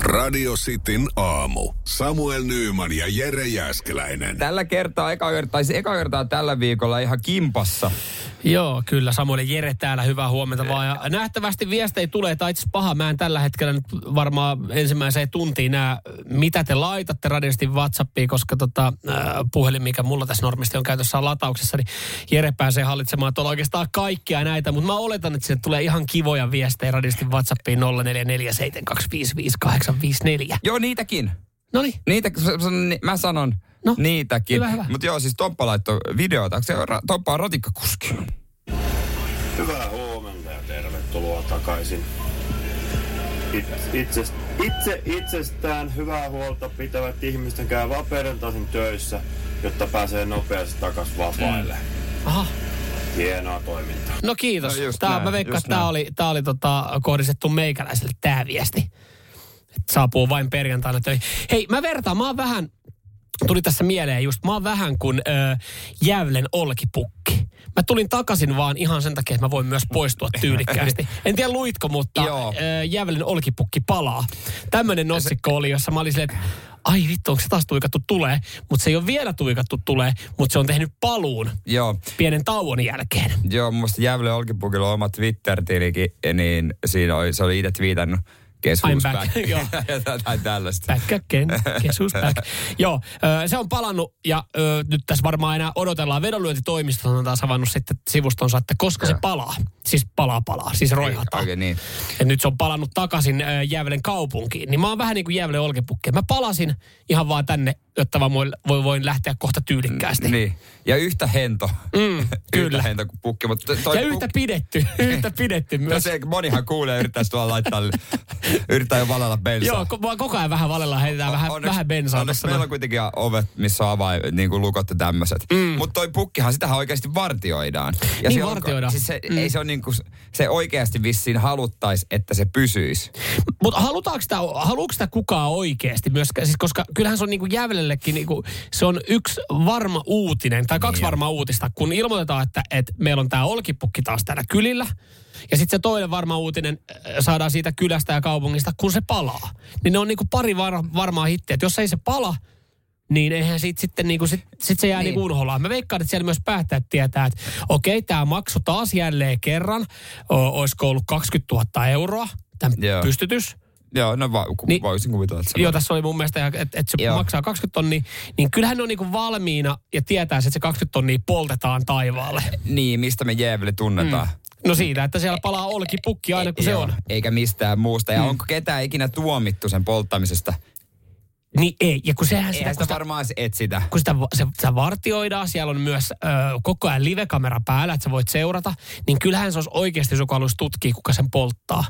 Radio Cityn aamu. Samuel Nyyman ja Jere Jäskeläinen. Tällä kertaa, eka kertaa, siis eka kertaa tällä viikolla ihan kimpassa. Joo, kyllä. Samuel Jere täällä. Hyvää huomenta vaan. Ja nähtävästi viestejä tulee, tai itse paha. Mä en tällä hetkellä nyt varmaan ensimmäiseen tuntiin näe, mitä te laitatte radiosti WhatsAppiin, koska tota, äh, puhelin, mikä mulla tässä normisti on käytössä on latauksessa, niin Jere pääsee hallitsemaan tuolla oikeastaan kaikkia näitä. Mutta mä oletan, että sinne tulee ihan kivoja viestejä radiosti WhatsAppiin 0447255854. Joo, niitäkin. No niin. Niitä, mä sanon, No, niitäkin. hyvä, hyvä. Mutta joo, siis Tomppa laittoi videota. Se on, ra- Tomppa on ratikkakuski. Hyvää huomenta ja tervetuloa takaisin. Itse, itse, itse itsestään hyvää huolta pitävät ihmisten käyvät perjantaisin töissä, jotta pääsee nopeasti takaisin vapaille. Aha. Hienoa toimintaa. No kiitos. No just tää, näin, mä veikkaan, että tää näin. oli, tää oli tota, kohdistettu meikäläiselle tää viesti. Saapuu vain perjantaina töihin. Hei, mä vertaan, mä oon vähän, tuli tässä mieleen just, mä oon vähän kuin ö, Jävlen olkipukki. Mä tulin takaisin vaan ihan sen takia, että mä voin myös poistua tyylikkäästi. En tiedä luitko, mutta Joo. ö, Jävlen olkipukki palaa. Tämmönen notsikko oli, jossa mä olin silleen, että ai vittu, onko se taas tuikattu tulee? Mutta se ei ole vielä tuikattu tulee, mutta se on tehnyt paluun Joo, pienen tauon jälkeen. joo, mielestä Jävle Olkipukilla on oma Twitter-tilikin, niin siinä oli, se oli itse tviitannut Guess I'm back, back. joo. Jotain tällaista. Back again, guess who's back. Joo, se on palannut ja nyt tässä varmaan enää odotellaan. Vedonlyöntitoimisto on taas avannut sitten sivustonsa, että koska se palaa. Siis palaa palaa, siis roihataan. Oikein niin. Ja nyt se on palannut takaisin ö, Jävelen kaupunkiin. Niin mä oon vähän niin kuin Jävelen olkipukki. Mä palasin ihan vaan tänne, jotta vaan voin, voin, lähteä kohta tyylikkäästi. Niin. Ja yhtä hento. Mm, kyllä. Yhtä hento kuin pukki. Mutta toi Ja yhtä puk- pidetty, yhtä pidetty No myös. se, monihan kuulee ja yrittää tuolla laittaa, yrittää jo valella bensaa. Joo, ko- vaan koko ajan vähän valella heitetään vähän, Onneksi- vähän bensaa Onneksi meillä on kuitenkin ovet, missä on avain, niin kuin lukot ja tämmöiset. Mm. Mutta toi pukkihan, sitähän oikeasti vartioidaan. Ja Niin siellä on- vartioidaan. Siis se, Mm. ei se, on niin kuin, se oikeasti vissiin haluttaisi, että se pysyisi. Mutta halutaanko sitä, sitä kukaan oikeasti myöskään? Siis koska kyllähän se on niinku Jävelellekin, niinku, se on yksi varma uutinen, tai kaksi Niin varmaa uutista, kun ilmoitetaan, että, että meillä on tämä olkipukki taas täällä kylillä. Ja sitten se toinen varma uutinen äh, saadaan siitä kylästä ja kaupungista, kun se palaa. Niin ne on niinku pari var, varmaa hittiä. Että jos ei se pala, niin eihän siitä sitten niinku, sit, sit se jää niin. Niin. niinku unholaan. Mä veikkaan, että siellä myös päättäjät tietää, että okei, tämä maksu taas jälleen kerran, o, olisiko ollut 20 000 euroa, tämän Joo. pystytys. Joo, no va, ku, Niin- voisin kuvitella, että se Joo, tässä oli mun mielestä, että, että se Joo. maksaa 20 tonnia, niin kyllähän ne on niinku valmiina ja tietää, että se 20 tonnia poltetaan taivaalle. Niin, mistä me Jääveli tunnetaan. No siitä, että siellä palaa olkipukki aina kun se Joo, on. Eikä mistään muusta. Ja onko ketään ikinä tuomittu sen polttamisesta? Niin ei, ja kun sehän sitä, Eihän kun sitä sitä, varmaan etsitä. kun sitä, se, sitä vartioidaan, siellä on myös ö, koko ajan livekamera päällä, että sä voit seurata, niin kyllähän se olisi oikeasti, jos joku haluaisi tutkia, kuka sen polttaa.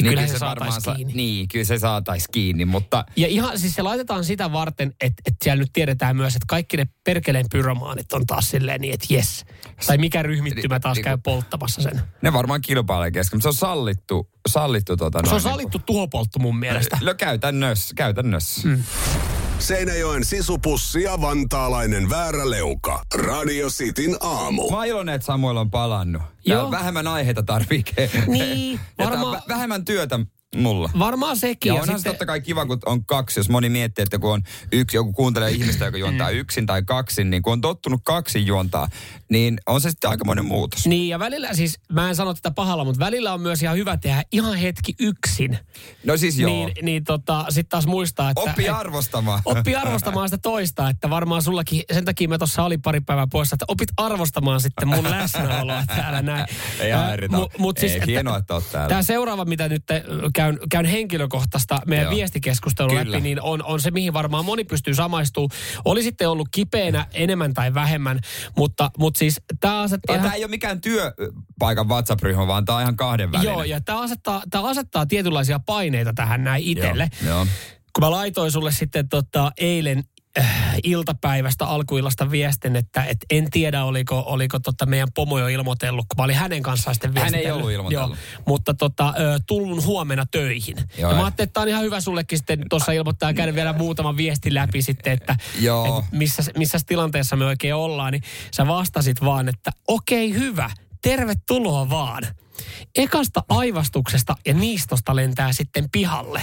Niin, kyllähän se, saataisiin sa- kiinni. Niin, kyllä se saataisiin kiinni, mutta Ja ihan siis se laitetaan sitä varten, että, että siellä nyt tiedetään myös, että kaikki ne perkeleen pyromaanit on taas silleen niin, että jes. Tai mikä ryhmittymä taas Niin- käy polttamassa sen. ne varmaan kilpailee kesken. Mutta se on sallittu, sallittu tota Se on noin sallittu tuhopoltto mun mielestä. No käytännössä, käytännössä. Mm. Seinäjoen sisupussi ja vantaalainen vääräleuka. Radio Cityn aamu. Mä oon iloinen, että Samuel on palannut. Joo. Ja vähemmän aiheita tarvii. Niin, varmaan- vä- vähemmän työtä mulla. Varmaan sekin. Ja Ja onhan se sitten, totta kai kiva, kun on kaksi. Jos moni miettii, että kun on yksi, joku kuuntelee ihmistä, joka juontaa Mm. yksin tai kaksin, niin kun on tottunut kaksi juontaa, niin on se sitten aikamoinen muutos. niin ja välillä siis, mä en sano tätä pahalla, mutta välillä on myös ihan hyvä tehdä ihan hetki yksin. No siis joo. Niin, niin tota, sitten taas muistaa, että... Oppi et- arvostamaan. Oppi arvostamaan sitä toista, että varmaan sullakin, sen takia mä tuossa olin pari päivää poissa, että opit arvostamaan sitten mun läsnäoloa täällä näin. Ei Ää, häiritä. mu- mut siis, Ei, että- hienoa, että oot täällä. Tämä seuraava, mitä nyt äh, käyn, käyn henkilökohtaista meidän Joo. viestikeskustelun Kyllä. läpi, niin on, on se, mihin varmaan moni pystyy samaistumaan. Oli sitten ollut kipeänä enemmän tai vähemmän, mutta, mutta siis tämä asettaa... Ja ihan- tämä ei ole mikään työpaikan WhatsApp-ryhmä, vaan tämä on ihan kahden välinen. Joo, ja tämä asettaa, tämä asettaa tietynlaisia paineita tähän näin itselle. Joo, joo. Kun mä laitoin sulle sitten tota, eilen iltapäivästä, alkuillasta viestin, että et en tiedä oliko, oliko tota meidän pomo jo ilmoitellut, kun mä olin hänen kanssaan sitten Hän ei ollut ilmoitellut. Joo, mutta tota, tullun huomenna töihin. Joo, ja mä ja- ajattelin, että tää on ihan hyvä sullekin sitten tuossa ilmoittaa ja käydä vielä muutama viesti läpi sitten, että et missä, missä tilanteessa me oikein ollaan. Niin sä vastasit vaan, että okei hyvä, tervetuloa vaan. Ekasta aivastuksesta ja niistosta lentää sitten pihalle.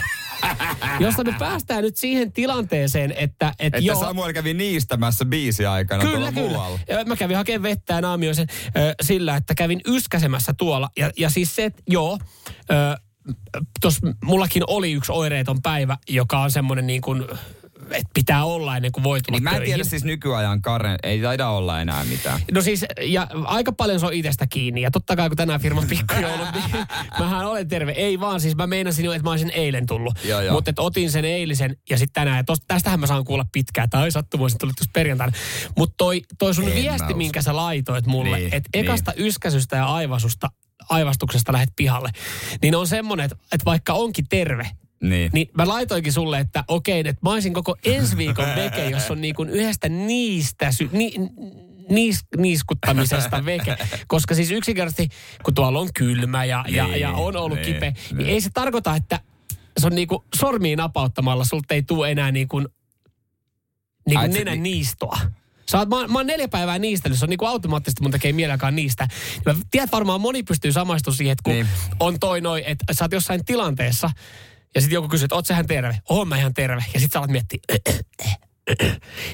Josta me päästään nyt siihen tilanteeseen, että, että, Että joo, Samuel kävi niistämässä biisi aikana Kyllä, tuolla kyllä. muualla. Mä kävin hakemaan vettä ja naamioisen ö, sillä, että kävin yskäsemässä tuolla. Ja, ja siis se, että joo, tuossa mullakin oli yksi oireeton päivä, joka on semmoinen niin kuin, että pitää olla ennen kuin voi tulla Niin mä en töihin. tiedä siis nykyajan Karen, ei taida olla enää mitään. No siis, ja aika paljon se on itsestä kiinni. Ja totta kai kun tänään firman pikkujoulut, niin mähän olen terve. Ei vaan, siis mä meinasin jo, että mä olisin eilen tullut. Mutta otin sen eilisen ja sitten tänään. Ja tosta, tästähän mä saan kuulla pitkään. Tai sattumoisin tullut just perjantaina. Mutta toi, toi sun En viesti, minkä sä laitoit mulle, Niin, että niin. ekasta yskäsystä ja aivasusta, aivastuksesta lähet pihalle, niin on semmoinen, että, että vaikka onkin terve, Niin. niin mä laitoinkin sulle, että okei, että mä olisin koko ensi viikon veke, jos on niin kuin yhdestä niistä, sy- ni, niis, niiskuttamisesta veke. Koska siis yksinkertaisesti, kun tuolla on kylmä ja, ja, Niin, ja on ollut niin, kipeä, niin, niin. ei se tarkoita, että se on niin kuin sormiin napauttamalla, sulta ei tule enää niin kuin, niin Ai, nenän niistoa. Sä oot, mä, mä oon neljä päivää niistänyt, se on niinku automaattisesti mun tekee mieli alkaa niistä. Mä tiedät varmaan moni pystyy samaistumaan siihen, että kun Niin. on toi noin, että sä oot jossain tilanteessa, ja sitten joku kysyy, että oot sä ihan terve? Oon mä ihan terve. Ja sitten sä alat miettiä,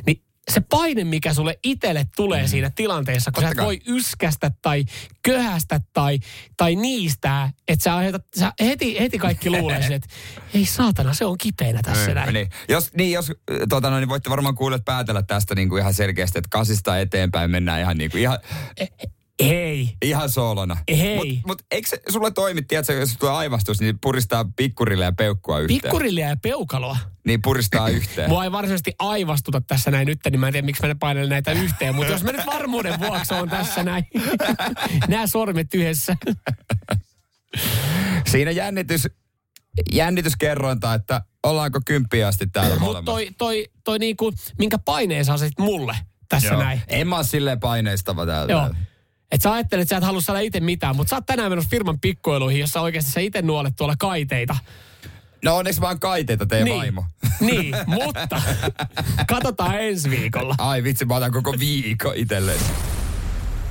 niin se paine, mikä sulle itselle tulee mm. siinä tilanteessa, kun Totta sä et kai. voi yskästä tai köhästä tai, tai niistää, että sä, aiheutat, sä heti, heti kaikki luulee sen, että ei saatana, se on kipeänä tässä Niin, näin. Niin. Jos, niin, jos tota, no, niin voitte varmaan kuulijat päätellä tästä niin kuin ihan selkeästi, että kasista eteenpäin mennään ihan, niin kuin, ihan, Ei. ihan soolona. Ei. Mutta mut, eikö se sulle toimi, tiedätkö, jos tulee aivastus, niin puristaa pikkurille ja peukkua yhteen. Pikkurillia ja peukaloa. Niin puristaa yhteen. Mua ei varsinaisesti aivastuta tässä näin nyt, niin mä en tiedä, miksi mä ne painelen näitä yhteen. Mutta jos mä nyt varmuuden vuoksi on tässä näin, nämä sormet yhdessä. Siinä jännitys, jännityskerrointa, että ollaanko kymppiä asti täällä Mutta toi, toi, toi niinku, minkä paineen sä asetit mulle tässä Joo. näin. En mä ole silleen paineistava täällä. Joo. Et sä ajattelet, että sä et halua saada itse mitään, mutta sä oot tänään menossa firman pikkuiluihin, jossa oikeasti sä itse nuolet tuolla kaiteita. No onneksi vaan kaiteita teidän niin. vaimo. Niin, mutta katsotaan ensi viikolla. Ai vitsi, mä otan koko viikon itselleen.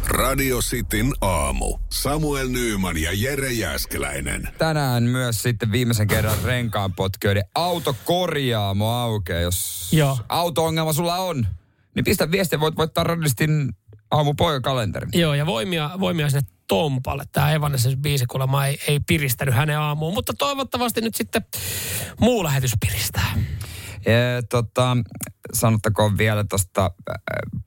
Radio Cityn aamu. Samuel Nyyman ja Jere Jäskeläinen. Tänään myös sitten viimeisen kerran renkaanpotkijoiden autokorjaamo aukeaa. Jos Joo. auto-ongelma sulla on, niin pistä viestiä, voit voittaa radistin aamupoikakalenterin. Joo, ja voimia, voimia sinne Tompalle. Tämä Evanescence-biisi kuulemma ei, ei piristänyt hänen aamuun, mutta toivottavasti nyt sitten muu lähetys piristää. Ja, tota, sanottakoon vielä tuosta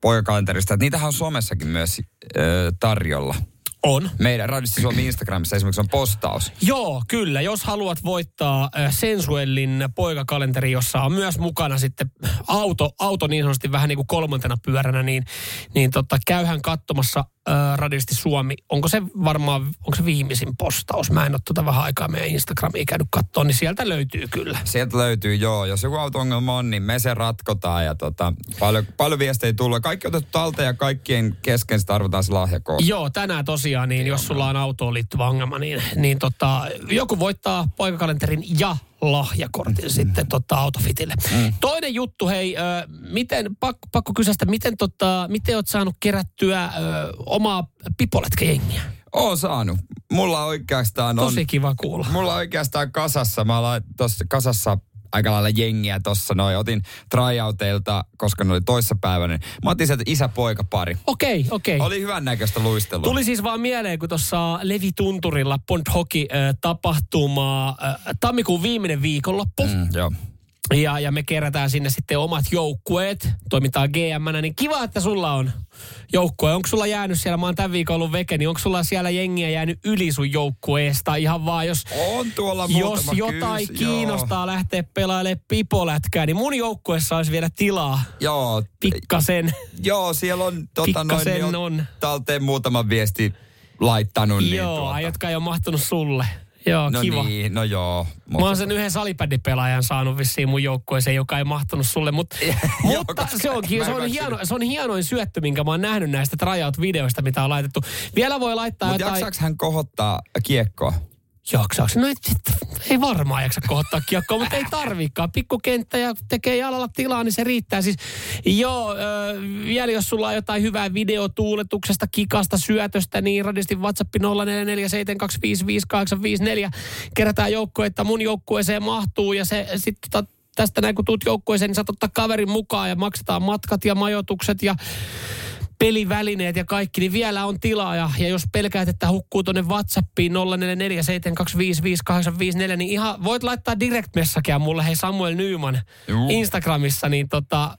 poikakalenterista, että niitähän on somessakin myös äh, tarjolla. On. Meidän Radisti Suomi Instagramissa esimerkiksi on postaus. Joo, kyllä. Jos haluat voittaa äh, Sensuellin poikakalenteri, jossa on myös mukana sitten auto, auto niin sanotusti vähän niin kuin kolmantena pyöränä, niin, niin tota, käyhän katsomassa äh, Radisti Suomi. Onko se varmaan, onko se viimeisin postaus? Mä en ole tuota vähän aikaa meidän Instagramiin käynyt katsoa, niin sieltä löytyy kyllä. Sieltä löytyy, joo. Jos joku auto-ongelma on, niin me se ratkotaan. Ja tota, paljon, paljon viestejä tulee. Kaikki otettu talteen ja kaikkien kesken sitä arvotaan se lahjakoos. Joo, tänään tosiaan, niin jos sulla on autoon liittyvä ongelma, niin, niin tota, joku voittaa poikakalenterin ja lahjakortin mm. sitten tota, autofitille. Mm. Toinen juttu, hei, ö, miten, pakko, pakko kysästä, miten, tota, miten oot saanut kerättyä ö, omaa pipoletkejengiä? Oon saanut. Mulla oikeastaan on... Tosi kiva kuulla. Mulla oikeastaan kasassa, mä tossa kasassa aika lailla jengiä tossa noin. Otin tryouteilta, koska ne oli toissapäivänä. Mä otin sieltä isä-poika pari. Okei, okei. Oli hyvän näköistä luistelua. Tuli siis vaan mieleen, kun tuossa Levi Tunturilla Pont Hockey äh, tapahtuma äh, tammikuun viimeinen viikonloppu. Mm, joo. Ja, ja me kerätään sinne sitten omat joukkueet, toimitaan gm niin kiva, että sulla on joukkue. Onko sulla jäänyt siellä, mä oon tämän viikon ollut veke, niin onko sulla siellä jengiä jäänyt yli sun joukkueesta ihan vaan, jos, On tuolla jos jotain kyys, kiinnostaa lähteä pelailemaan pipolätkää, niin mun joukkueessa olisi vielä tilaa Joo, joo, pikkasen. joo siellä on, tota, noin, niin on. talteen muutama viesti laittanut. niin, Joo, tuota. ai, jotka ei ole mahtunut sulle. Joo, no kiva. niin, no joo. Mä oon sen yhden salibändipelaajan saanut vissiin mun joukkueeseen, joka ei mahtunut sulle, mutta, mutta se, onkin, se, on hieno, se on hienoin syöttö, minkä mä oon nähnyt näistä tryout-videoista, mitä on laitettu. Vielä voi laittaa Mutta jotain... hän kohottaa kiekkoa? Jaksaako? No et, et, ei varmaan jaksa kohottaa kiekkoa, mutta ei tarviikaan. Pikkukenttä ja tekee jalalla tilaa, niin se riittää. Siis, joo, ö, vielä jos sulla on jotain hyvää videotuuletuksesta, kikasta, syötöstä, niin radistin WhatsApp 0447255854. Kerätään joukko, että mun joukkueeseen mahtuu ja se sitten tota, tästä näin kun tuut joukkueeseen, niin saat ottaa kaverin mukaan ja maksetaan matkat ja majoitukset ja pelivälineet ja kaikki, niin vielä on tilaa. Ja, ja jos pelkäät, että hukkuu tuonne WhatsAppiin 0447255854, niin ihan voit laittaa direct mulle, hei Samuel Nyman Juu. Instagramissa, niin tota,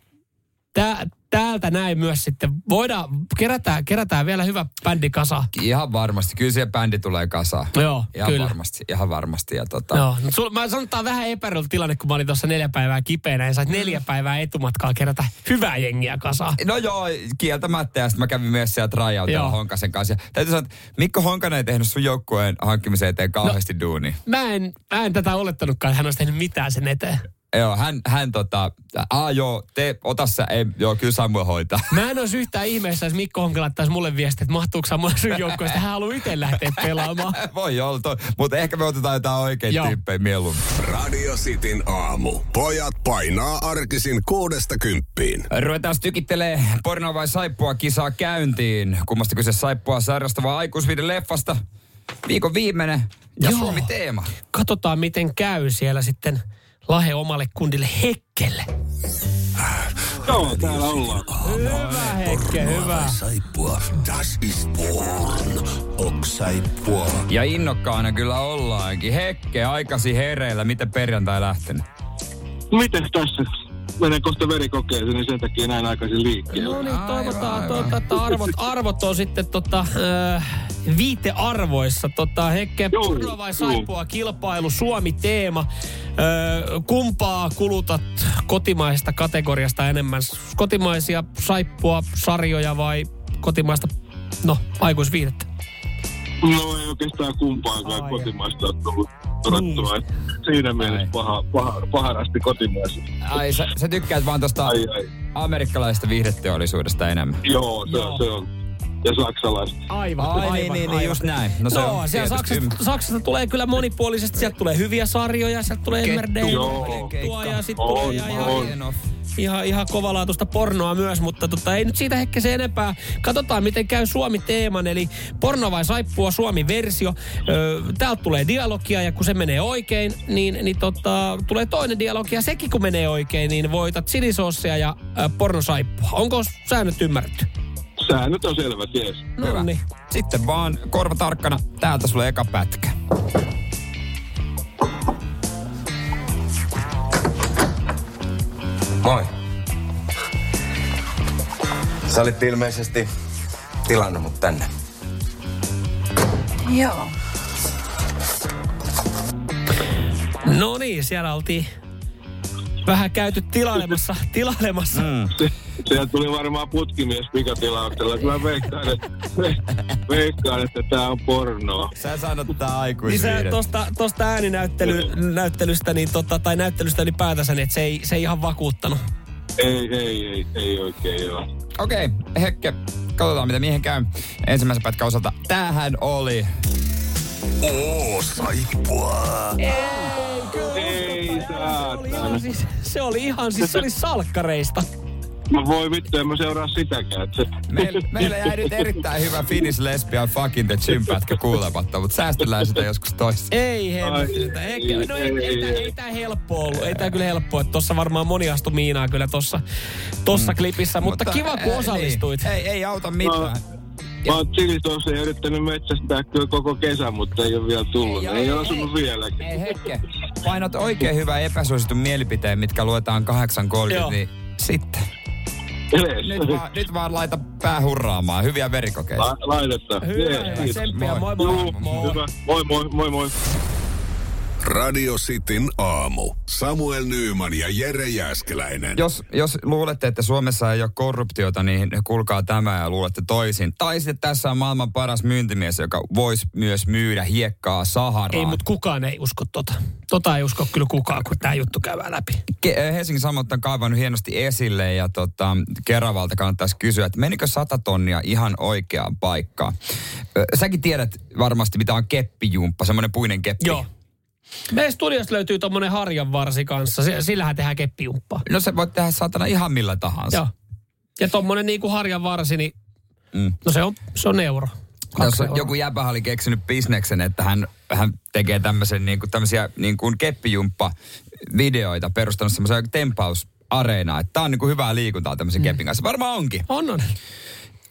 tää, täältä näin myös sitten voidaan, kerätään, kerätään vielä hyvä bändi kasa. Ihan varmasti. Kyllä se bändi tulee kasaan. Joo, Ihan kyllä. varmasti, ihan varmasti. Ja tota, Joo, no sul, mä sanon, on vähän epäreilu tilanne, kun mä olin tuossa neljä päivää kipeänä ja sait neljä päivää etumatkaa kerätä hyvää jengiä kasaan. No joo, kieltämättä. Ja sitten mä kävin myös siellä tryoutilla. Honkasen kanssa. Ja täytyy sanoa, että Mikko Honkanen ei tehnyt sun joukkueen hankkimiseen eteen kauheasti no. duuni. Mä en, mä en tätä olettanutkaan, että hän olisi tehnyt mitään sen eteen. Joo, hän, hän tota, aa joo, te, ota sä, ei, joo, kyllä Samuel hoitaa. Mä en olisi yhtään ihmeessä, jos Mikko Honka laittaisi mulle viestiä, että mahtuuko Samuel sun joukkoista. Hän haluaa itse lähteä pelaamaan. Voi olla, toi, mutta ehkä me otetaan jotain oikein Joo. tyyppejä mieluummin. Radio Cityn aamu. Pojat painaa arkisin kuudesta kymppiin. Ruvetaan tykittelee porno vai saippua kisaa käyntiin. Kummasta kyse saippua sairastavaa aikuisviiden leffasta. Viikon viimeinen ja Joo. Suomi teema. Katsotaan, miten käy siellä sitten Lahe omalle kundille Hekkelle. Joo, täällä ollaan. Hyvä Hekke, hyvä. Saippua, das ist porn. Ok saippua. Ja innokkaana kyllä ollaankin. Hekke, aikasi hereillä. Miten perjantai lähtenyt? Miten tässä? Menen kohta verikokeeseen, niin sen takia näin aikaisin liikkeelle. No niin, toivotaan, toivotaan että arvot, arvot on sitten tota, äh, viitearvoissa. Tota, Hekke, porno vai joo. saippua kilpailu, Suomi-teema. Äh, kumpaa kulutat kotimaisesta kategoriasta enemmän? Kotimaisia saippua, sarjoja vai kotimaista, no, aikuisviidettä? No ei oikeastaan kumpaakaan Ai. kotimaista ole tullut odottavaa. Et Siinä mielessä Ai. paha, paha, paharasti kotimaista. Ai, sä, sä tykkäät vaan tosta Ai ai. amerikkalaisesta viihdeteollisuudesta enemmän. Joo, se, Joo. se on. Ja saksalaiset. Aivan, Ai, aivan, niin, niin, niin, aivan. just näin. No se Joo, on siellä Saksasta, Saksasta tulee kyllä monipuolisesti. Sieltä tulee hyviä sarjoja, sieltä tulee Kettu. Emmerdale, Joo. kettua ja sitten On, tulee on. ihan, ihan, ihan kovalaatuista pornoa myös, mutta tota, ei nyt siitä hekke se enempää. Katsotaan, miten käy Suomi-teeman, eli porno vai saippua Suomi-versio. Öö, täältä tulee dialogia ja kun se menee oikein, niin, niin tota, tulee toinen dialogi ja sekin kun menee oikein, niin voitat chilisossia ja ö, pornosaippua. Onko säännöt ymmärretty? Säännöt on selvät, jees. No niin. Sitten vaan korva tarkkana. Täältä sulle eka pätkä. Moi. Sä olit ilmeisesti tilannut mut tänne. Joo. No niin, siellä oltiin vähän käyty tilailemassa, tilailemassa. Mm. Sieltä tuli varmaan putkimies pikatilauksella. Mä veikkaan, että, veikkaan, että tää on pornoa. Sä sanot tää Niin sä tosta, tosta ääninäyttely, näyttelystä, niin tota, tai näyttelystä ylipäätänsä, niin että se ei, se ei ihan vakuuttanut. Ei, ei, ei, ei oikein joo. Okei, okay, Hekke, katsotaan mitä miehen käy. Ensimmäisen pätkän osalta. Tämähän oli. Oo, saippua. Ei Se oli ihan siis, se oli ihan siis, se oli salkkareista. Mä voi vittu, en mä seuraa sitäkään. Se, Meillä, meillä jäi nyt erittäin hyvä Finnish Lesbian fucking the gym pätkä kuulematta, mutta säästellään sitä joskus toista. Ei hemmetti. Ai, Ei, no ei, ei, ei, ei, tää helppo ollut. Ei tää kyllä helppo, että tossa varmaan moni astui miinaa kyllä tossa, tossa klipissä. Mutta, kiva, kun osallistuit. Niin, ei, ei auta mitään. Mä oon chilisoosia yrittänyt metsästää kyllä koko kesän, mutta ei ole vielä tullut. Ei, ei osunut vieläkin. Ei Hekke, painat oikein hyvän epäsuositun mielipiteen, mitkä luetaan 8.30, Joo. niin sitten. Nyt vaan, nyt vaan laita pää hurraamaan. Hyviä verikokeita. La- Laitetaan. Hyvä, Jees, hyvä. moi Moi. moi. Juu, moi. hyvä. Moi moi, moi moi. Radio Cityn aamu. Samuel Nyyman ja Jere Jäskeläinen. Jos, jos luulette, että Suomessa ei ole korruptiota, niin kuulkaa tämä ja luulette toisin. Tai sitten tässä on maailman paras myyntimies, joka voisi myös myydä hiekkaa Saharaan. Ei, mutta kukaan ei usko tota. Tota ei usko kyllä kukaan, kun tämä juttu käydään läpi. Ke- eh, Helsingin Sanomat on kaivannut hienosti esille ja tota, Keravalta kannattaisi kysyä, että menikö sata tonnia ihan oikeaan paikkaan? Säkin tiedät varmasti, mitä on keppijumppa, semmoinen puinen keppi. Joo. Meidän studiosta löytyy tommonen harjanvarsi kanssa. Sillähän tehdään keppijumppaa. No se voit tehdä saatana ihan millä tahansa. Joo. Ja tommonen niinku harjanvarsi, niin Mm. no se on, se on euro. Jos euroa. joku jäbä oli keksinyt bisneksen, että hän, hän tekee tämmöisen niin kuin, tämmöisiä niin kuin keppijumppa-videoita, perustanut semmoisen tempausareenaa, että tää on niin kuin hyvää liikuntaa tämmöisen mm. kepin kanssa. Varmaan onkin. On, on.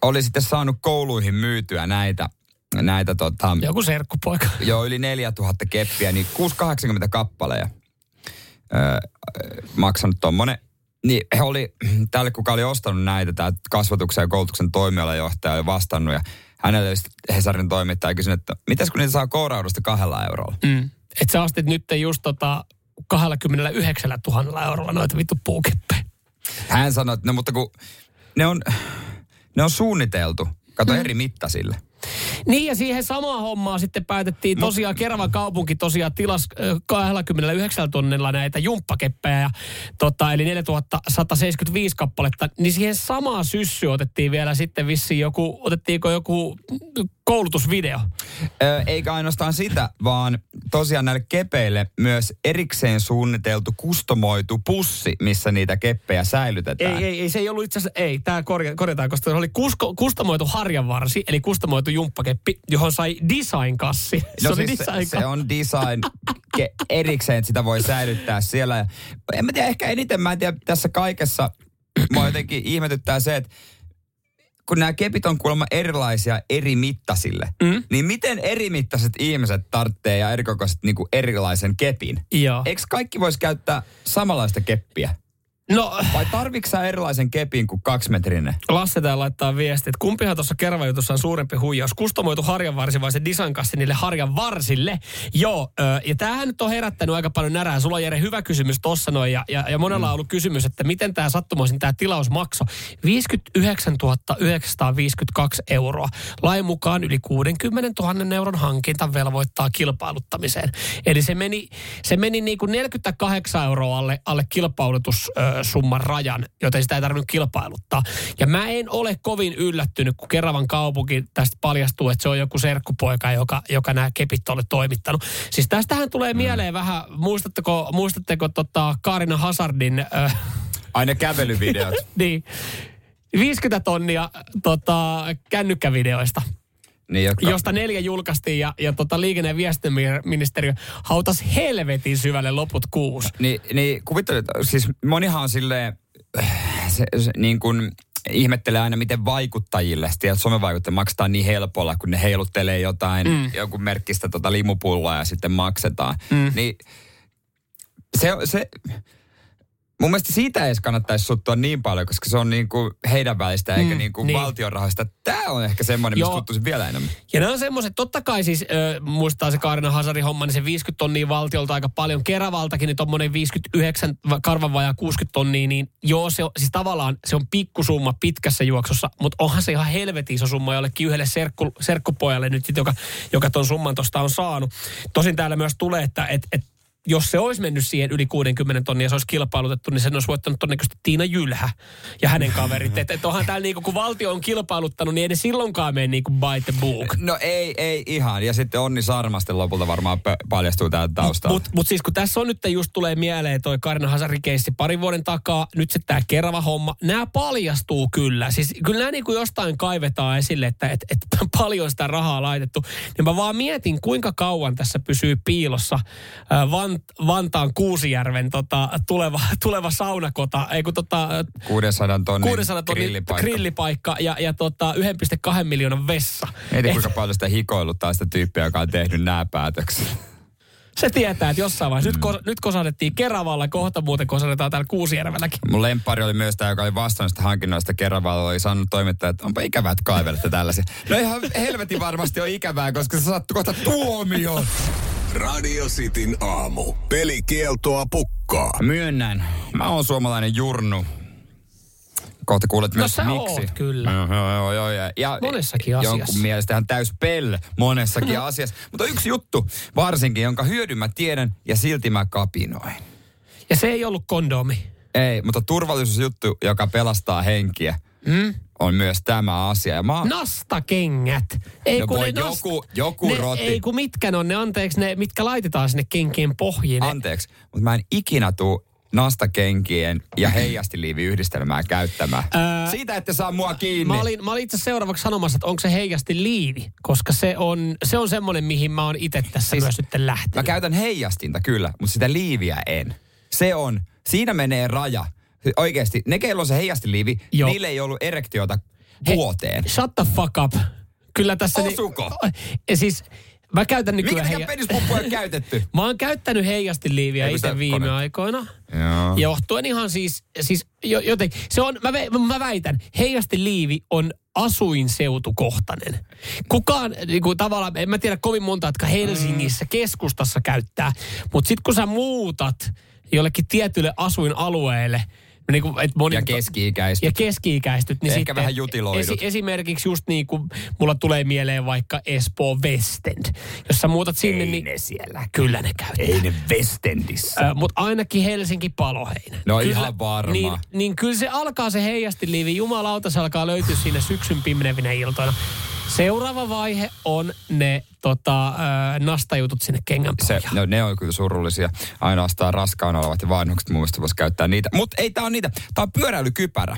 Oli sitten saanut kouluihin myytyä näitä, näitä tota, Joku serkkupoika. jo yli 4000 keppiä, niin 680 kappaleja öö, maksanut tommonen. Niin he oli, tälle kuka oli ostanut näitä, tämä kasvatuksen ja koulutuksen toimialajohtaja oli vastannut ja hänelle Hesarin toimittaja kysynyt, että mitäs kun niitä saa kouraudusta kahdella eurolla? Mm. Et sä ostit nyt just tota 29 000 eurolla noita vittu puukeppejä. Hän sanoi, että no mutta kun ne on, ne on suunniteltu, kato eri mittasille. Niin ja siihen samaan hommaan sitten päätettiin tosiaan Keravan kaupunki tosiaan tilas ö, 29 tonnilla näitä jumppakeppejä, ja, tota, eli 4175 kappaletta, niin siihen samaan syssy otettiin vielä sitten vissiin joku, otettiinko joku koulutusvideo. Ö, eikä ainoastaan sitä, vaan tosiaan näille kepeille myös erikseen suunniteltu, kustomoitu pussi, missä niitä keppejä säilytetään. Ei, ei, ei, se ei ollut itse asiassa, ei, tämä korja, korjataan, koska se oli kusko, kustomoitu harjanvarsi, eli kustomoitu jumppakeppi, johon sai design-kassi. Se No oli siis design se, se on design ke, erikseen, että sitä voi säilyttää siellä. En mä tiedä, ehkä eniten mä en tiedä tässä kaikessa, mua jotenkin ihmetyttää se, että kun nämä kepit on kuulemma erilaisia eri mittasille, mm. niin miten eri mittaiset ihmiset tarvitsee ja erikokoiset niin erilaisen kepin? Joo. Eikö kaikki voisi käyttää samanlaista keppiä? No, Vai tarvitsetko erilaisen kepin kuin kaksimetrinen? Lasse täällä laittaa viesti, että kumpihan tuossa kervajutussa on suurempi huijaus. Kustomoitu harjanvarsi vai se designkassi niille harjanvarsille? Joo, ö, ja tämähän nyt on herättänyt aika paljon närää. Sulla on Jere hyvä kysymys tossa noin, ja, ja, ja monella on ollut kysymys, että miten tämä sattumoisin tämä tilaus maksoi. 59 952 euroa. Lain mukaan yli 60 000 euron hankinta velvoittaa kilpailuttamiseen. Eli se meni, se meni niin kuin 48 euroa alle, alle kilpailutussumman rajan, joten sitä ei tarvinnut kilpailuttaa. Ja mä en ole kovin yllättynyt, kun Keravan kaupunki tästä paljastuu, että se on joku serkkupoika, joka, joka nämä kepit oli toimittanut. Siis tästähän tulee mieleen vähän, muistatteko, muistatteko tota Kaarina Hazardin... Äh, Aina kävelyvideot. niin, 50 tonnia tota, kännykkävideoista niin, jotka, josta neljä julkaistiin ja, ja tota liikenne- ja viestintäministeriö hautas helvetin syvälle loput kuusi. Niin, niin kuvittelet, siis monihan on silleen, se, se, niin kuin ihmettelee aina, miten vaikuttajille, tiedät, somevaikuttajille maksetaan niin helpolla, kun ne heiluttelee jotain, mm. joku merkkistä tota limupulloa ja sitten maksetaan. Mm. Niin se, se, mun mielestä siitä ei edes kannattaisi suttua niin paljon, koska se on niin kuin heidän välistä eikä Mm, niin kuin niin. valtion rahoista. Tämä on ehkä semmoinen, mistä Joo. suttuisin vielä enemmän. Ja nämä on semmoiset, totta kai siis äh, muistaa se Kaarina Hasarin homma, niin se 50 tonnia valtiolta aika paljon. Keravaltakin niin tommonen 59, va- karvan vajaa 60 tonnia, niin joo, se on, siis tavallaan se on pikkusumma pitkässä juoksussa, mutta onhan se ihan helvetin iso summa jollekin yhdelle serkku, serkkupojalle nyt, sit, joka, joka ton summan tosta on saanut. Tosin täällä myös tulee, että et, et, jos se olisi mennyt siihen yli 60 tonnia ja se olisi kilpailutettu, niin sen olisi voittanut todennäköisesti Tiina Jylhä ja hänen kaverit. Että et onhan täällä niinku, kun valtio on kilpailuttanut, niin ei ne silloinkaan mene niinku by the book. No ei, ei ihan. Ja sitten Onni Sarmasten lopulta varmaan pö- paljastuu täältä taustalta. Mutta mut siis kun tässä on nyt just tulee mieleen toi Karina Hasarin keissi parin vuoden takaa, nyt se tämä Kerava homma, nämä paljastuu kyllä. Siis kyllä nämä niinku jostain kaivetaan esille, että et, et paljon sitä rahaa laitettu. Niin mä vaan mietin, kuinka kauan tässä pysyy piilossa ää, Van, Vantaan Kuusijärven tota, tuleva, tuleva saunakota, ei kun tota, 600 tonnin 600 tonnin grillipaikka. grillipaikka ja, ja tota, 1,2 miljoonan vessa. Mieti Et- kuinka paljon sitä hikoiluttaa sitä tyyppiä, joka on tehnyt nämä päätökset. Se tietää, että jossain vaiheessa. Nyt, ko, nyt kosadettiin Keravalla, kohta muuten kosadetaan täällä Kuusijärvelläkin. Mun lempari oli myös tämä, joka oli vastannut sitä hankinnoista Keravalla, oli sanonut toimittaja, että onpa ikävää, että kaivelette tällaisia. No ihan helvetin varmasti on ikävää, koska se sattuu kohta tuomio. Radio Cityn aamu. Pelikieltoa pukkaa. Myönnän, mä oon suomalainen jurnu. Kohta kuulet No myös sä miksi. oot, kyllä. Joo, joo, joo, joo, ja, ja Monessakin Jonkun asiassa. mielestä ihan täys pell monessakin asiassa. Mutta yksi juttu varsinkin, jonka hyödyn mä tiedän ja silti mä kapinoin. Ja se ei ollut kondomi. Ei, mutta turvallisuusjuttu, joka pelastaa henkiä, Mm? on myös tämä asia. Ja mä Nastakengät. Ei No kun ne joku- joku ne, roti. Ei kun mitkä ne on ne, anteeksi, ne mitkä laitetaan sinne kenkien pohjiin. Ne- Anteeksi, mutta mä en ikinä tuu nastakenkien ja heijastiliivi yhdistelmää käyttämään. Ää, Siitä ette saa mua kiinni. Mä olin, mä olin itse seuraavaksi sanomassa, että onko se heijasti liivi, koska se on, se on semmoinen, mihin mä oon itse tässä Siis myös nyt Mä lähtenyt. käytän heijastinta kyllä, mutta sitä liiviä en. Se on, siinä menee raja. Oikeasti, ne keillä on se heijastiliivi, Joo. niille ei ollut erektiota He- vuoteen. Shut the fuck up. Kyllä tässä... Osuko? ja siis mä käytän nykyään... takia penispuppuja on käytetty? Mä oon käyttänyt heijastiliiviä Ei, kun itse viime kone- aikoina. Joo. Johtuen ihan siis, siis jo, joten, se on, mä, ve- mä väitän, heijastiliivi on asuinseutukohtainen. Kukaan, niin kuin tavallaan, en mä tiedä kovin monta, jotka Helsingissä keskustassa käyttää, mutta sitten kun sä muutat jollekin tietylle asuinalueelle, niin kuin, et moni, Ja keski-ikäistyt. Ja keski-ikäistyt. Niin Ehkä sitten vähän jutiloidut. esimerkiksi just niin kuin mulla tulee mieleen vaikka Espoo Westend. Jos sä muutat sinne, Ei niin ne siellä. kyllä ne käyttää. Ei ne Westendissä. Mutta ainakin Helsinki Paloheinä. No ihan varma. Niin, niin kyllä se alkaa se heijastiliivi. Jumalauta, se alkaa löytyä siinä syksyn pimenevinä iltoina. Seuraava vaihe on ne tota, nastajutut sinne kengän Se, no, ne on kyllä surullisia. Ainoastaan raskaana olevat ja vanhukset mun mielestä voisi käyttää niitä. Mutta ei tää on niitä. Tää on pyöräilykypärä.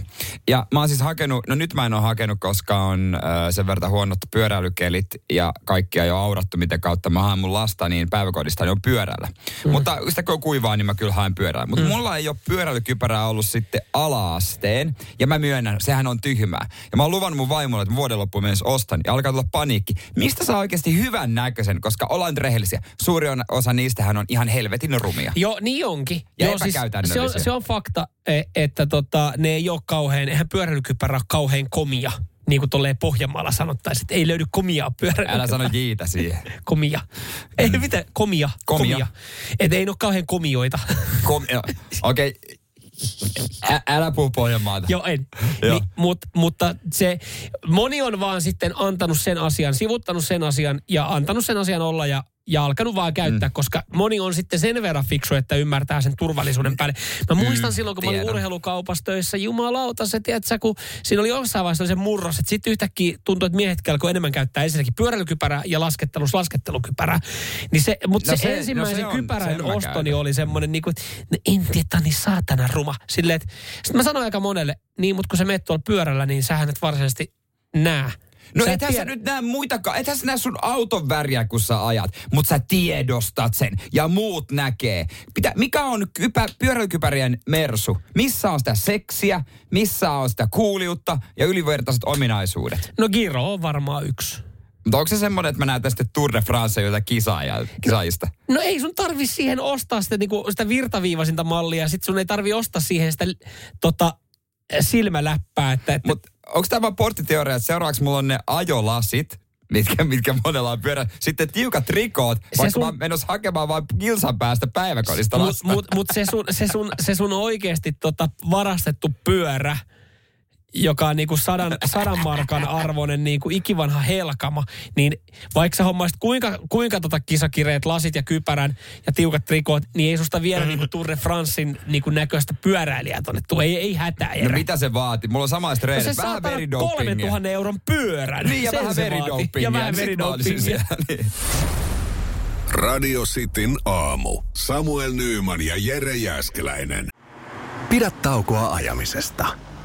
Ja mä oon siis hakenut, no nyt mä en ole hakenut, koska on äh, sen verran huonot pyöräilykelit ja kaikkia jo aurattu, miten kautta mä haen mun lasta niin päiväkodista, niin on pyörällä. Mm. Mutta sitä kun on kuivaa, niin mä kyllä haen pyörällä. Mutta mm. mulla ei ole pyöräilykypärää ollut sitten ala-asteen. Ja mä myönnän, sehän on tyhmää. Ja mä oon luvannut mun vaimolle, että vuoden loppuun mennessä ostan. Ja alkaa tulla paniikki. Mistä saa oikeasti hyvän näköisen? Koska ollaan rehellisiä. Suuri osa niistähän on ihan helvetin rumia. Joo, niin onkin. Ja Joo, se, on, se on fakta, e- että tota, ne ei ole kauhean, eihän pyöräilykypärä ole kauhean komia. Niin kuin tolleen Pohjanmaalla sanottaisiin, että ei löydy komiaa pyöräilykypärää. Älä sano jiitä siihen. Komia. Ei mitä, komia. Komia. komia. Että ei ole kauhean komioita. Kom- Okei. Okay. Ä- älä puhu Pohjanmaata. Joo, en. Joo. Ni, mut, mutta se, moni on vaan sitten antanut sen asian, sivuttanut sen asian ja antanut sen asian olla ja, ja alkanut vaan käyttää, mm. koska moni on sitten sen verran fiksu, että ymmärtää sen turvallisuuden päälle. Mä muistan Mm, silloin, kun mä olin tiedän. urheilukaupassa töissä, jumalauta, se tiedätkö, kun siinä oli jossain vaiheessa se murros, että sitten yhtäkkiä tuntui, että miehet alkoi enemmän käyttää ensinnäkin pyöräilykypärää ja laskettelus laskettelukypärää. Niin se, mutta No se, se- no ensimmäisen se on- kypärän ostoni käytän. oli semmoinen, niin kuin, että no en tiedä, niin saatana ruma. Silleen, että, sitten mä sanoin aika monelle, niin, mutta kun sä menet tuolla pyörällä, niin sähän et varsinaisesti näe. No Sä ethän sä tiedä- nyt näe muitakaan, ethän sä näe sun auton väriä, kun sä ajat, mutta sä tiedostat sen ja muut näkee. Pitä, mikä on kypä, pyöräilykypärien mersu? Missä on sitä seksiä, missä on sitä kuuliutta ja ylivertaiset ominaisuudet? No Giro on varmaan yksi. Mutta onko se semmoinen, että mä näytän sitten Tour de France joita kisaajia, kisaajista? No ei sun tarvi siihen ostaa sitä, niinku, sitä virtaviivaisinta mallia, sit sun ei tarvi ostaa siihen sitä tota, silmäläppää. Että, että Mutta onko tämä porttiteoria, että seuraavaksi mulla on ne ajolasit, mitkä, mitkä monella on pyörä. Sitten tiukat rikoot, Se vaikka sun- mä menossa hakemaan vain kilsan päästä päiväkodista Mutta lasta. mut, mut se, sun, se, sun, se sun oikeasti tota varastettu pyörä, joka on niinku sadan, sadan markan arvoinen niinku ikivanha helkama, niin vaikka sä hommaisit kuinka, kuinka tota kisakireet lasit ja kypärän ja tiukat trikot, niin ei susta vielä niinku Tour de Francein niinku näköistä pyöräilijää tonne tuu. Ei, ei hätää. No mitä se vaati? Mulla on samaiset No treenit. se vähän veridopingia. 3000 euron pyörän. Niin, ja Sen vähän veridopingia. Ja vähän veridopingia. niin. Radio Cityn aamu. Samuel Nyyman ja Jere Jäskeläinen. Pidä taukoa ajamisesta.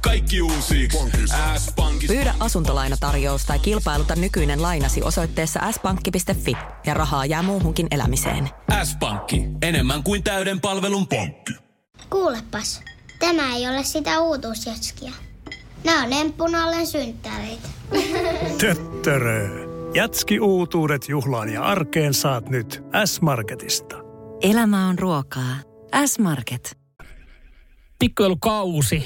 Kaikki uusi. S-pankki. Pyydä asuntolainatarjous tai kilpailuta nykyinen lainasi osoitteessa s-pankki.fi ja rahaa jää muuhunkin elämiseen. S-pankki, enemmän kuin täyden palvelun pankki. Kuulepas, tämä ei ole sitä uutuusjatskia. Nämä on emppunallen synttäreitä. Töttörö. Jatski uutuudet juhlaan ja arkeen saat nyt S-Marketista. Elämä on ruokaa. S-Market. Pikkujoulukausi.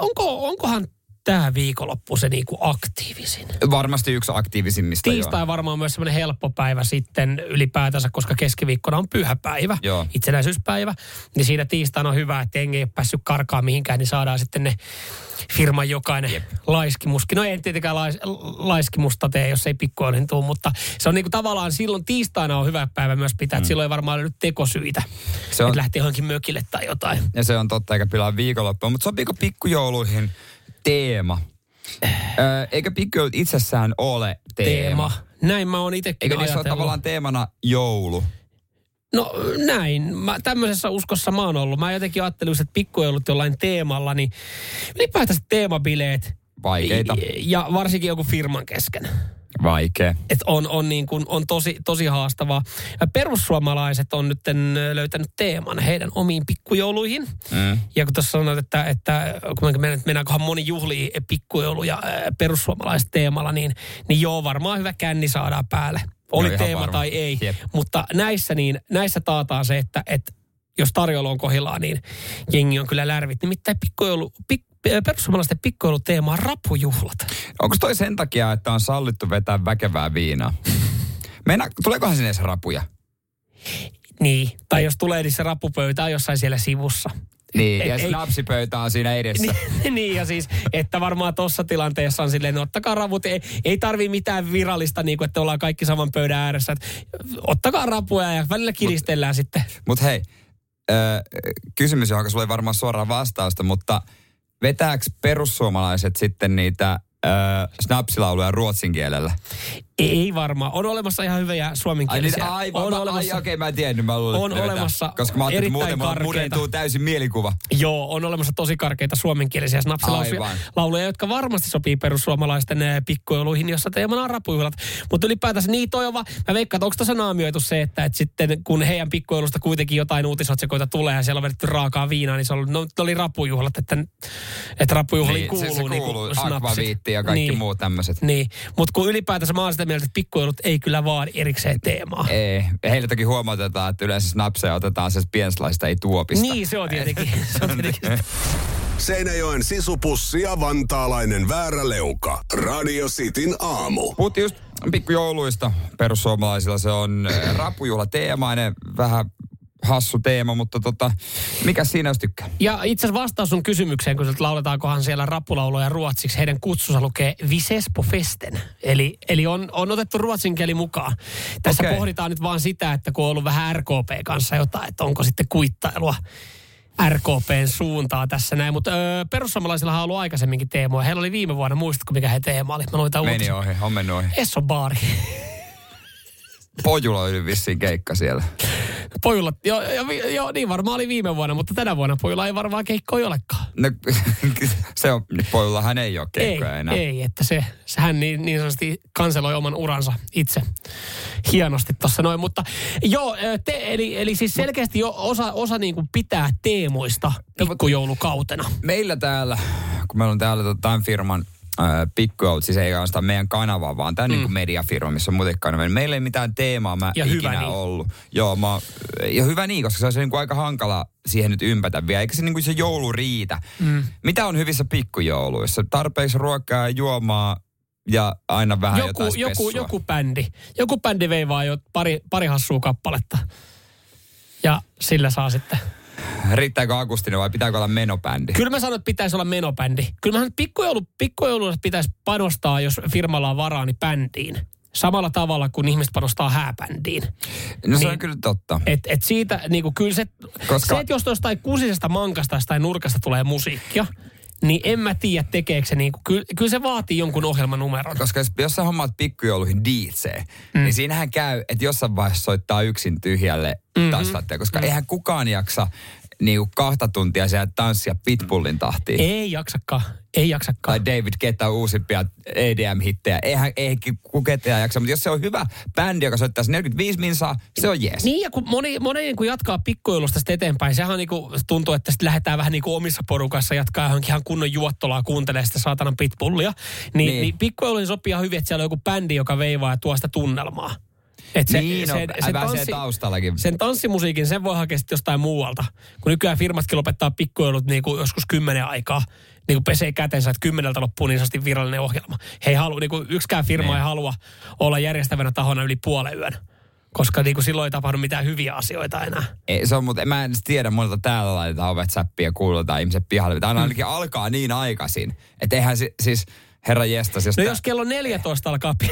Onko, onkohan tämä viikonloppu se niinku aktiivisin? Varmasti yksi aktiivisimmista. Tiistai joo. varmaan myös semmoinen helppo päivä sitten ylipäätänsä, koska keskiviikkona on pyhäpäivä, Joo. itsenäisyyspäivä. Niin siinä tiistaina on hyvä, että jengi ei ole päässyt karkaan mihinkään, niin saadaan sitten ne firman jokainen Jep. laiskimuskin. No ei tietenkään lais, laiskimusta tee, jos ei pikkujoulun tuu, mutta se on niinku tavallaan silloin tiistaina on hyvä päivä myös pitää, että silloin ei varmaan löydy tekosyitä, Se on- että lähtee johonkin mökille tai jotain. Ja se on totta, eikä pilaa viikonloppua. Mutta sopiiko pikkujouluihin teema? Eikä pikkujoulut itsessään ole teema. Teema. Näin mä oon itsekin Eikä niissä ole tavallaan teemana joulu. No näin. Mä, tämmöisessä uskossa mä oon ollut. Mä jotenkin ajattelin, että pikkujoulut jollain teemalla, niin ylipäätänsä teemabileet. Vaikeita. Ja varsinkin joku firman kesken. Vaikea. Et on, on, niin kuin, on tosi, tosi haastavaa. Perussuomalaiset on nyt löytänyt teeman heidän omiin pikkujouluihin. Mm. Ja kun tuossa sanoit, että, että kun me mennään, mennäänköhän moni juhlii pikkujouluja perussuomalaiset teemalla, niin, niin joo, varmaan hyvä känni saadaan päälle. Oli No teema varma. tai ei. Jep. Mutta näissä, niin, näissä taataan se, että, että jos tarjolla on kohillaan, niin jengi on kyllä lärvit. Nimittäin pikkujoulu, pik, perussuomalaisten pikkujouluteema on rapujuhlat. Onko toi sen takia, että on sallittu vetää väkevää viinaa? Meina, tuleekohan sinne edes rapuja? Niin, tai jos tulee, niin se rapupöytä on jossain siellä sivussa. Niin, ja ei- snapsipöytä on siinä edessä. Niin, niin, ja siis, että varmaan tuossa tilanteessa on silleen, no ottakaa ravut, ei, ei tarvii mitään virallista, niin kuin, että ollaan kaikki saman pöydän ääressä. Että ottakaa rapuja ja välillä kiristellään Mut, sitten. Mutta hei, ö, kysymys, johon sulla ei varmaan suoraan vastausta, mutta vetääks perussuomalaiset sitten niitä ö, snapsilauluja ruotsin kielellä? Ei varmaan. On olemassa ihan hyviä Ai, suomenkielisiä. niin, aivan, on mä, olemassa, ai, okei, mä en tiennyt, mä luulin, on että ne vetää. olemassa Koska mä ajattelin, että muuten murentuu täysin mielikuva. Joo, on olemassa tosi karkeita suomenkielisiä snapsilauluja, jotka varmasti sopii perussuomalaisten eh, pikkujouluihin, jossa teemana on rapujuhlat. Mutta ylipäätänsä niin toi on vaan, mä veikkaan, että onko tässä naamioitu se, että, että sitten kun heidän pikkujoulusta kuitenkin jotain uutisotsikoita tulee ja siellä on vedetty raakaa viinaa, niin se on ollut, no, oli rapujuhlat, että, että rapujuhliin Niin, kuuluu, se, se niin kuuluu kuin snapsit. Akvaviitti ja kaikki niin. muut tämmöiset. Niin, mutta kun ylipäätänsä mä oon sitä mieltä, että pikkujoulut ei kyllä vaadi erikseen teemaa. Ei. Heille toki huomautetaan, että yleensä snapseja otetaan se pienslaista, ei tuopista. Niin, se on tietenkin. Se on tietenkin. Seinäjoen sisupussi ja vantaalainen vääräleuka. Radio Cityn aamu. Puhuttiin just pikkujouluista. Perussuomalaisilla se on äh, rapujuhla teemainen, vähän hassu teema, mutta tota, mikä siinä jos tykkää? Ja itse asiassa vastaus sun kysymykseen, kun lauletaankohan siellä rappulauloja ruotsiksi, heidän kutsussa lukee Visespo Festen. Eli, eli on, on otettu ruotsin kieli mukaan. Tässä okay. pohditaan nyt vaan sitä, että kun on ollut vähän RKP kanssa jotain, että onko sitten kuittailua RKPn suuntaa tässä näin. Mutta öö, perussuomalaisilla on ollut aikaisemminkin teemoja. Heillä oli viime vuonna, muistatko mikä he teema oli? Mä luin Meni uutisen. ohi, on mennyt ohi. Esso Baari. Pojulla oli vissiin keikka siellä. Pojulla, joo, jo, jo, niin varmaan oli viime vuonna, mutta tänä vuonna Pojulla ei varmaan keikkoja olekaan. No, se on, Pojulla hän ei ole Ei, keikkoja enää. ei, että se, se hän niin, niin sanotusti kanseloi oman uransa itse hienosti tuossa noin. Mutta joo, te, eli, eli siis selkeästi jo osa, osa niin kuin pitää teemoista pikkujoulukautena. Meillä täällä, kun meillä on täällä tota, tämän firman äh, pikkujoulut, siis ei ainoastaan meidän kanava, vaan tämä mm. niin mediafirma, missä on muuten kanava. Meillä ei mitään teemaa mä Ja hyvä ikinä niin. ollut. Joo, mä, ja hyvä niin, koska se olisi niin kuin aika hankala siihen nyt ympätä vielä. Eikä se, niin kuin se joulu riitä. Mm. Mitä on hyvissä pikkujouluissa? Tarpeeksi ruokaa ja juomaa ja aina vähän Joku, jotain joku, spessua. joku bändi. Joku bändi vei vaan jo pari, pari hassua kappaletta. Ja sillä saa sitten. Riittääkö akustinen vai pitääkö olla menobändi? Kyllä mä sanon, että pitäisi olla menobändi. Kyllä mä pikkujoulu, pikkujoululla pitäisi panostaa, jos firmalla on varaa, niin bändiin. Samalla tavalla kuin ihmiset panostaa hääbändiin. No se Niin. on kyllä totta. Et, et siitä, niinku, kyllä se, Koska- Koska... se, että jos jostain kusisesta mankasta tai nurkasta tulee musiikkia, niin en mä tiedä tekeekö se niinku, kyllä, kyllä se vaatii jonkun ohjelmanumeron. Koska jos, jos sä hommaat pikkujouluihin DJ, mm. niin siinähän käy, että jossain vaiheessa soittaa yksin tyhjälle mm-hmm. taas lattia, koska mm. eihän kukaan jaksa niinku kahta tuntia siellä tanssia Pitbullin tahtiin. Ei jaksakaan, ei jaksakaan. Tai David Guetta uusimpia EDM-hittejä. Eihän, eihän ketään jaksa, mutta jos se on hyvä bändi, joka soittaa se 45 minsaa, se on jees. Niin ja kun moni, moni kun jatkaa pikkuilusta sitten eteenpäin, sehän niinku tuntuu, että sitten lähdetään vähän niin kuin omissa porukassa jatkaa johonkin ihan kunnon juottolaa, kuuntelee sitä saatanan pitbullia. Niin, niin. niin pikkuiluun sopii ihan hyvin, että siellä on joku bändi, joka veivaa ja tuo sitä tunnelmaa. Et se, niin, no, se, se tanssi, taustallakin. Sen tanssimusiikin, sen voi hakea sitten jostain muualta. Kun nykyään firmatkin lopettaa pikkuilut niin kuin joskus kymmenen aikaa, niin kuin pesee kätensä, että kymmeneltä loppuu niin sanotusti virallinen ohjelma. He ei halua, niin kuin yksikään firma Niin. ei halua olla järjestävänä tahona yli puolen yön. Koska niin kuin silloin ei tapahdu mitään hyviä asioita enää. Ei, se on, mutta mä en tiedä, monelta täällä laitetaan ovet säppiä ja kuulutaan ihmiset pihalle. Tämä ainakin alkaa niin aikaisin. Että eihän si, siis, herra jestas, jos No tää- jos kello 14 alkaa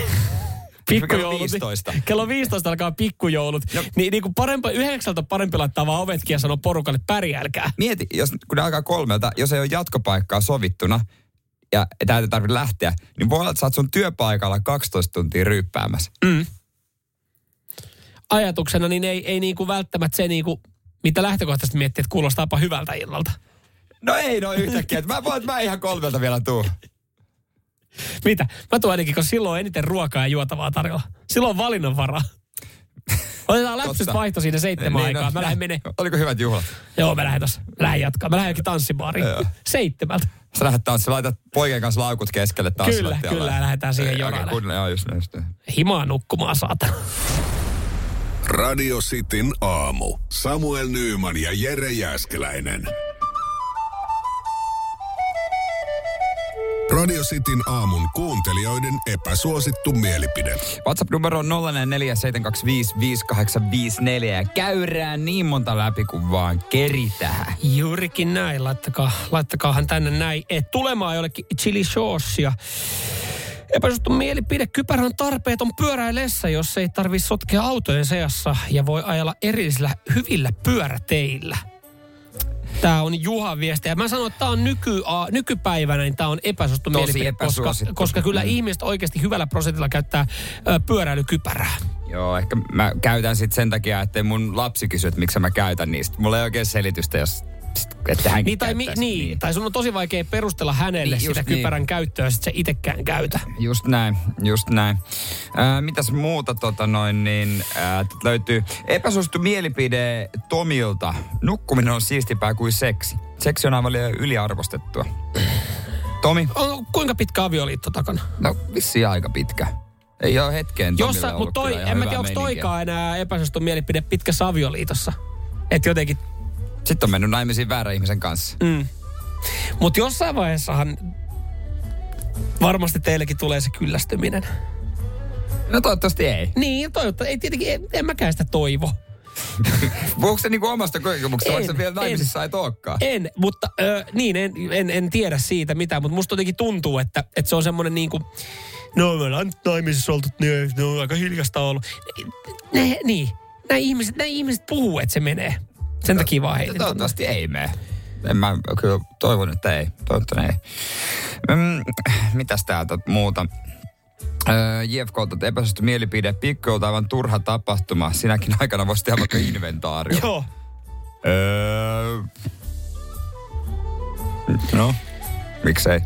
pikkujoulut. 15. Niin, kello 15 alkaa pikkujoulut. No. Niin, niin kuin parempi, yhdeksältä parempi laittaa vaan ovetkin ja sanoa porukalle pärjääkää. Mieti, jos, kun ne alkaa kolmelta, jos ei ole jatkopaikkaa sovittuna ja täältä tarvitse lähteä, niin voi olla, että sä oot sun työpaikalla 12 tuntia ryyppäämässä. Mm. Ajatuksena niin ei, ei niin kuin välttämättä se niin kuin, mitä lähtökohtaisesti miettii, että kuulostaapa hyvältä illalta. No ei no yhtäkkiä, mä voin, että mä ihan kolmelta vielä tuu. Mitä? Mä tuon ainakin, koska silloin on eniten ruokaa ja juotavaa tarjolla. Silloin on valinnanvaraa. Otetaan Totta. vaihto siinä seitsemän Niin, aikaa. no, Mä lähden menee. Oliko hyvät juhlat? Joo, mä lähden tossa. Mä lähden jatkaa. Mä lähden jokin tanssibaariin. Joo. Seitsemältä. Sä lähdet tanssi, laitat poikien kanssa laukut keskelle taas. Kyllä, kyllä, ja lähdetään siihen jorailemaan. Joo, just näin. just näin. Himaa nukkumaan saatana. Radio Cityn aamu. Samuel Nyyman ja Jere Jäskeläinen. Radio Cityn aamun kuuntelijoiden epäsuosittu mielipide. WhatsApp-numero on 0472558554 ja käyrään niin monta läpi kuin vaan keritään. Juurikin näin. Laittakaa, laittakaahan tänne näin. Et tulemaan jollekin chili saucea. Epäsuosittu mielipide. Kypärä on tarpeeton pyöräilessä, jos ei tarvi sotkea autojen seassa ja voi ajella erillisillä hyvillä pyöräteillä. Tämä on Juhan viesti. Ja mä sanon, että tämä on nyky, a, nykypäivänä, niin tämä on epäsuosittu mielipide, koska, koska kyllä Mm. ihmiset oikeasti hyvällä prosentilla käyttää ö, pyöräilykypärää. Joo, ehkä mä käytän sit sen takia, että mun lapsi kysyy, että miksi mä käytän niistä. Mulla ei oikein selitystä, jos että hänkin Niin tai, mi, käyttäisi. niin, tai sun on tosi vaikea perustella hänelle Niin, niin, sitä niin. kypärän käyttöä, sit se itsekään käytä. Just näin, just näin. Ää, mitäs muuta tota noin, niin täältä löytyy epäsuosittu mielipide Tomilta. Nukkuminen on siistipää kuin seksi. Seksi on aivan yliarvostettua. Tomi? On, kuinka pitkä avioliitto takana? No vissiin aika pitkä. Ei ole hetkeen Jossa, mutta toi, en mä tiedä, onko toikaan enää epäsuosittu mielipide pitkässä avioliitossa. Että jotenkin, Sitten on mennyt naimisiin väärän ihmisen kanssa. mm. Mutta jossain vaiheessahan varmasti teillekin tulee se kyllästyminen. No toivottavasti ei. Niin, toivottavasti. Ei tietenkin, en, en mäkään sitä toivo. Puhuuko se niinku omasta kokemuksesta, vaikka vielä naimisissa et olekaan? En, mutta ö, niin, en, en, en tiedä siitä mitään, mutta musta jotenkin tuntuu, että, että se on semmoinen niin kuin, no me ollaan nyt naimisissa oltu, niin ne on aika hiljasta ollut. Ne, niin, nämä ihmiset, nämä ihmiset puhuu, että se menee. Sen takia vaan heitin. Toivottavasti ei mene. En mä kyllä toivon, että ei. Toivottavasti ei. Mm, mitäs täältä muuta? Öö, JFK, että epäsuosittu mielipide. Pikku on aivan turha tapahtuma. Sinäkin aikana voisi tehdä vaikka inventaario. Joo. Öö, no, miksei.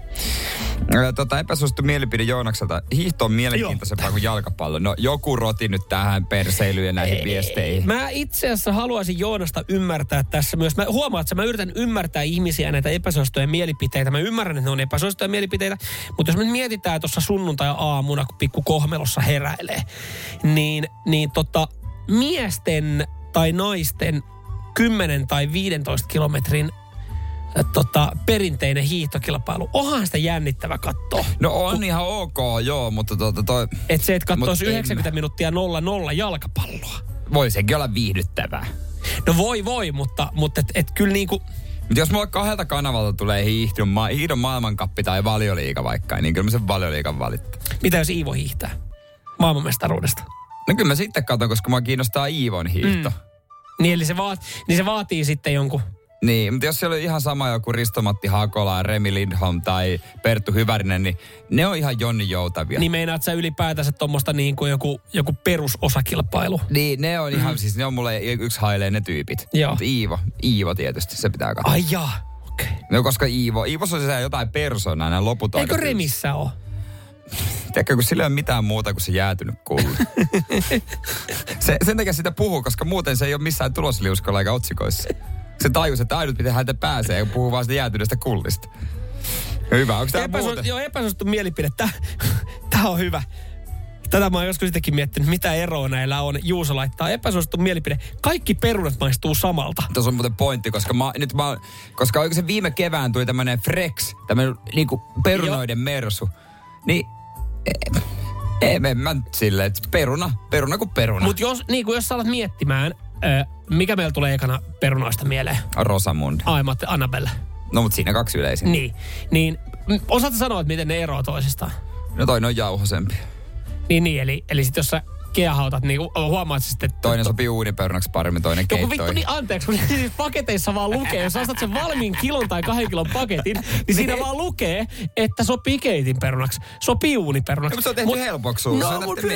Tota, epäsuosittu mielipide Joonakselta. Hiihto on mielenkiintoisempaa kuin jalkapallo. No joku roti nyt tähän perseilyyn ja näihin viesteihin. Mä itse asiassa haluaisin Joonasta ymmärtää tässä myös. Mä huomaan, että mä yritän ymmärtää ihmisiä näitä epäsuosittuja mielipiteitä. Mä ymmärrän, että ne on epäsuosittuja mielipiteitä. Mutta jos me mietitään tuossa sunnuntai-aamuna, kun pikku kohmelossa heräilee, niin, niin tota, miesten tai naisten 10 tai 15 kilometrin tota, perinteinen hiihtokilpailu. Onhan sitä jännittävä katsoa. No on ihan ok, joo, mutta tota toi... Että se, että katsoisi Mut en- 90 minuuttia 0-0 jalkapalloa. Voi sekin olla viihdyttävää. No voi voi, mutta, mutta et, et kyllä niinku... Mutta jos mulla kahdelta kanavalta tulee hiihdon, ma- hiihdon maailmankappi tai valioliiga vaikka, niin kyllä mä sen valioliigan valittaa. Mitä jos Iivo hiihtää? Maailmanmestaruudesta. No kyllä mä sitten katson, koska mua kiinnostaa Iivon hiihto. Mm. Niin, eli se, vaat, niin se vaatii sitten jonkun Niin, mutta jos siellä on ihan sama joku Ristomatti Hakola, Remi Lindholm tai Perttu Hyvärinen, niin ne on ihan Jonni Joutavia. Niin meinaat sä ylipäätänsä tuommoista niin kuin joku, joku perusosakilpailu? Niin, ne on ihan, mm. siis ne on mulle yksi hailee ne tyypit. Joo. Mut Iivo, Iivo tietysti, se pitää katsoa. Ai jaa, okei. Okay. No koska Iivo, Iivossa on se jotain persoonaa, nämä loput Eikö Remissä ole? Tiedätkö, kun sillä ei ole mitään muuta kuin se jäätynyt kulli. se, sen takia sitä puhuu, koska muuten se ei ole missään tulosliuskolla eikä otsikoissa. Se tajus, että ainut miten häntä pääsee, kun puhuu vaan sitä jäätyneestä kullista. Hyvä, onko tämä Epäsu- muuten? Joo, epäsuosittu mielipide. Tää, tää on hyvä. Tätä mä oon joskus sitäkin miettinyt, mitä eroa näillä on. Juuso laittaa epäsuosittu mielipide. Kaikki perunat maistuu samalta. Tuossa on muuten pointti, koska mä, nyt mä, koska oikein se viime kevään tuli tämmönen Frex, tämmönen niinku perunoiden mersu. Niin, e- ei me mä nyt silleen, että peruna, peruna kuin peruna. Mutta jos, niin kuin jos sä alat miettimään, ö, mikä meillä tulee ekana perunoista mieleen? Rosamund. Ai, mä ajattelin Annabelle. No mut siinä kaksi yleisin. Niin, niin osaatko sanoa, että miten ne eroavat toisistaan? No toinen on jauhosempi. Niin, niin eli, eli sit jos sä keahautat, niin huomaat sitten... Toinen sopii uuniperunaksi paremmin, toinen Joku vittu, keittoihin. niin anteeksi, kun siis paketeissa vaan lukee, jos ostat sen valmiin kilon tai kahden kilon paketin, niin siinä vaan lukee, että sopii keitin perunaksi, sopii uuniperunaksi. Mutta se on tehty helpoksi sulle, No, mutta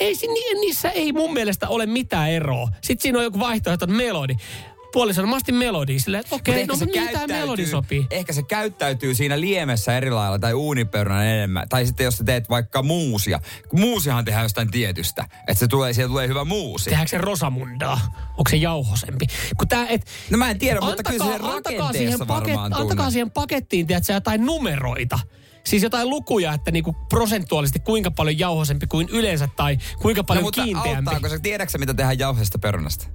ei, niissä ei mun mielestä ole mitään eroa. Sitten siinä on joku vaihtoehto, että melodi. Puoliso on masti melodi, silleen, että okei, okay, no mitä melodi sopii? Ehkä se käyttäytyy siinä liemessä eri lailla tai uuniperunan enemmän. Tai sitten jos sä teet vaikka muusia. Muusihan tehdään jostain tietystä. Että se tulee, siellä tulee hyvä muusi. Tehdäänkö se rosamundaa? Onko se jauhosempi? Kun tää, et, No mä en tiedä, mutta kyllä se antakaa rakenteessa siihen, varmaan antakaa siihen pakettiin, tiedätkö, jotain numeroita. Siis jotain lukuja, että niinku prosentuaalisesti kuinka paljon jauhosempi kuin yleensä tai kuinka paljon no, mutta kiinteämpi. auttaako se, tiedätkö mitä tehdään jauheesta perunasta?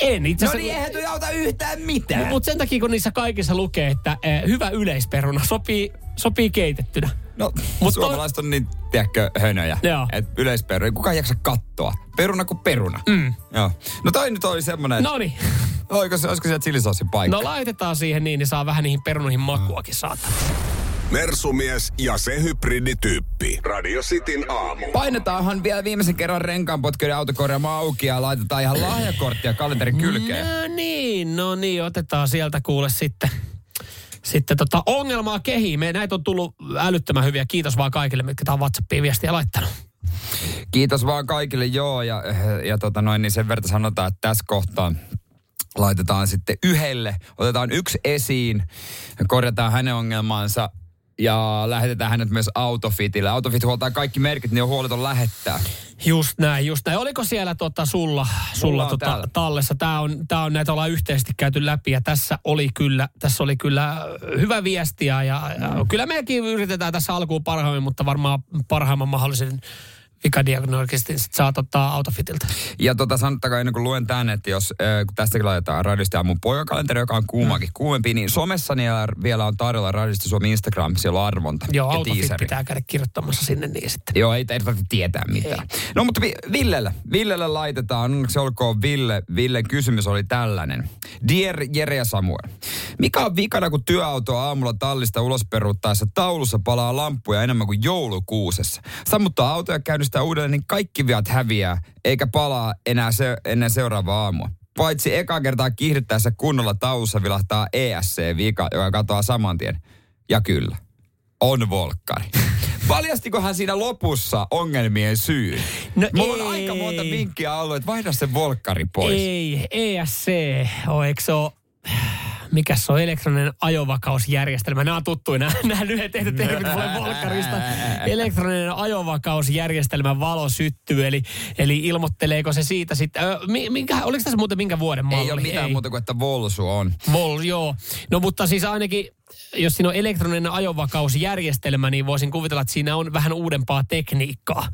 En itse No asiassa. niin, eihän toi auta yhtään mitään. Mutta sen takia, kun niissä kaikissa lukee, että eh, hyvä yleisperuna sopii, sopii keitettynä. No, Mut suomalaiset on niin, tiedätkö, hönöjä. Joo. Et yleisperuna, ei kukaan jaksa kattoa. Peruna kuin peruna. Mm. Joo. No toi nyt oli semmonen, No niin. olisiko, olisiko siellä chilisoosin paikka? No laitetaan siihen niin, niin saa vähän niihin perunoihin makuakin saattaa. Mersumies ja se hybridityyppi. Radio Cityn aamu. Painetaanhan vielä viimeisen kerran renkaanpotkijoiden autokorjaama auki ja laitetaan ihan lahjakorttia kalenterin kylkeen. No niin, no niin, otetaan sieltä kuule sitten. Sitten tota, ongelmaa kehiin. Me näitä on tullut älyttömän hyviä. Kiitos vaan kaikille, mitkä tää on WhatsAppiin viestiä laittanut. Kiitos vaan kaikille, joo. Ja, ja tota noin, niin sen verran sanotaan, että tässä kohtaa laitetaan sitten yhdelle. Otetaan yksi esiin, korjataan hänen ongelmansa ja lähetetään hänet myös Autofitille. Autofit huoltaa kaikki merkit, niin on huoleton lähettää. Just näin, just näin. Oliko siellä tota sulla, sulla on tota, täällä. tallessa? Tämä on, tää on näitä ollaan yhteisesti käyty läpi ja tässä oli kyllä, tässä oli kyllä hyvä viestiä ja, ja kyllä mekin yritetään tässä alkuun parhaimmin, mutta varmaan parhaimman mahdollisen vikadiagnostin sit saat ottaa autofitilta. Ja tota, sanottakaa ennen kuin luen tänne, että jos, äh, kun tästäkin laitetaan radiosta ja mun poikakalenteri, joka on kuumakin mm. kuumempi, niin somessa niin vielä on tarjolla radiosta Suomi Instagram, siellä on arvonta Joo, ja autofit teaseri. pitää käydä kirjoittamassa sinne niin sitten. Joo, ei, ei tarvitse tietää mitään. Ei. No mutta Vi- Villelle, Villelle laitetaan, onneksi olkoon Ville, Villen kysymys oli tällainen. Dear Jere ja Samuel, mikä on vikana, kun työauto aamulla tallista ulos peruuttaessa taulussa palaa lampuja enemmän kuin joulukuusessa? Sammuttaa auto ja käynnistää uudelleen, niin kaikki viat häviää, eikä palaa enää se, ennen seuraavaa aamua. Paitsi eka kertaa kiihdyttäessä kunnolla taulussa vilahtaa ESC-vika, joka katoaa saman tien. Ja kyllä, on volkkari. Paljastiko hän siinä lopussa ongelmien syyn? No Mulla ei. on aika monta vinkkiä ollut, että vaihda se volkkari pois. Ei, ESC, on, eikö se mikä se on, elektroninen ajovakausjärjestelmä. Nämä on tuttuja, nämä, nämä lyhyet tehty termit tulee Volkkarista. Elektroninen ajovakausjärjestelmä valo syttyy, eli, eli ilmoitteleeko se siitä sitten, ö, mi- minkä, oliko tässä muuten minkä vuoden malli? Ei ole mitään muuta kuin, että Volsu on. Vol, joo. No mutta siis ainakin, jos siinä on elektroninen ajovakausjärjestelmä, niin voisin kuvitella, että siinä on vähän uudempaa tekniikkaa.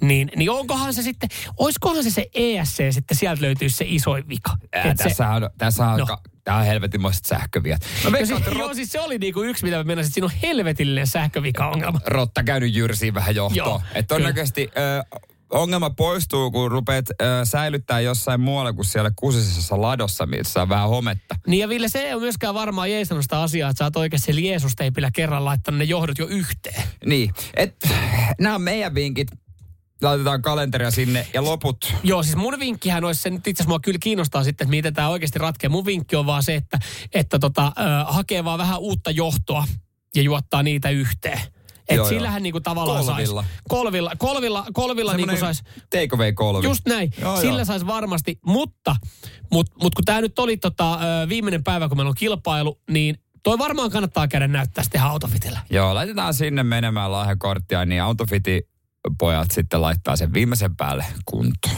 Niin, niin onkohan se sitten, oiskohan se se ESC sitten, sieltä löytyy se isoin vika. Ää, Et se- tässä on, tässä on No. no. Tää on helvetinmoiset sähköviat. No veikkaan, siis, että joo, rot, siis se oli niinku yksi, mitä mä meinasin, että siinä on helvetillinen sähkövika-ongelma. Rotta käynyt jyrsiin vähän johtoon. Että todennäköisesti ö, ongelma poistuu, kun rupeat ö, säilyttää jossain muualla kuin siellä kusisessa ladossa, missä on vähän hometta. Niin ja Ville, se ei ole myöskään varmaan jeesannut sitä asiaa, että sä oot oikeasti siellä Jeesusteipillä kerran laittanut ne johdot jo yhteen. Niin, et nämä on meidän vinkit. Laitetaan kalenteria sinne ja loput. Joo, siis mun vinkkihän olisi se, nyt itse asiassa mua kyllä kiinnostaa sitten, että miten tämä oikeasti ratkeaa. Mun vinkki on vaan se, että, että tota, äh, hakee vaan vähän uutta johtoa ja juottaa niitä yhteen. Että Joo, sillähän joo. niinku tavallaan Kolvilla. sais, kolvilla, kolvilla, kolvilla niinku sais, Take away kolvi. just näin, Joo, sillä joo. sais varmasti, mutta mut, mut kun tämä nyt oli tota, viimeinen päivä, kun meillä on kilpailu, niin toi varmaan kannattaa käydä näyttää sitten ihan autofitillä. Joo, laitetaan sinne menemään lahjakorttia, niin Autofiti pojat sitten laittaa sen viimeisen päälle kuntoon.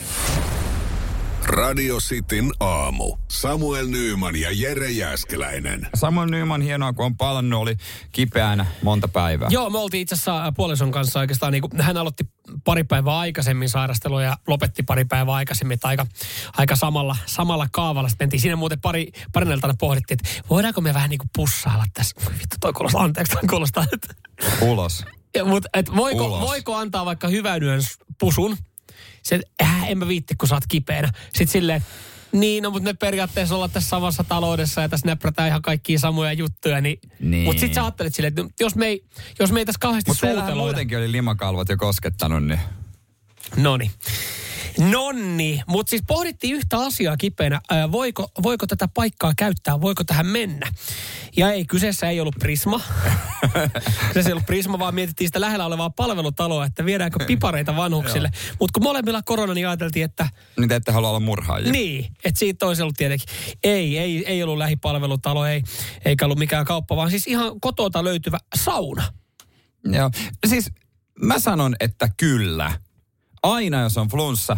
Radio Cityn aamu. Samuel Nyyman ja Jere Jäskeläinen. Samoin Nyman hienoa, kun on palannut, oli kipeänä monta päivää. Joo, me oltiin itse asiassa puolison kanssa oikeastaan, niin kuin, hän aloitti pari päivää aikaisemmin sairastelua ja lopetti pari päivää aikaisemmin, että aika, aika samalla, samalla kaavalla sitten mentiin. Siinä muuten pari, parin pohdittiin, että voidaanko me vähän niin kuin pussailla tässä. Vittu, toi kuulostaa, anteeksi, toi kuulostaa, että Ulos. Mutta et voiko, Ulos. voiko antaa vaikka hyvän yön pusun? Se, äh, en mä viitti, kun sä oot kipeänä. Sitten silleen, niin, no, mutta me periaatteessa ollaan tässä samassa taloudessa ja tässä näprätään ihan kaikkia samoja juttuja. Niin, Niin. Mutta sitten sä ajattelet silleen, että no, jos me ei, jos me ei tässä kauheasti Mutta suuteloida. muutenkin oli limakalvot jo koskettanut, niin Noni. Nonni, mutta siis pohdittiin yhtä asiaa kipeänä. Ää, voiko, voiko tätä paikkaa käyttää, voiko tähän mennä? Ja ei, kyseessä ei ollut Prisma. kyseessä ei ollut Prisma, vaan mietittiin sitä lähellä olevaa palvelutaloa, että viedäänkö pipareita vanhuksille. Mutta kun molemmilla korona, niin ajateltiin, että niin te ette halua olla murhaajia. niin, että siitä olisi ollut tietenkin. Ei, ei, ei ollut lähipalvelutalo, ei, eikä ollut mikään kauppa, vaan siis ihan kotota löytyvä sauna. Joo. Siis mä sanon, että kyllä. Aina jos on flunssa,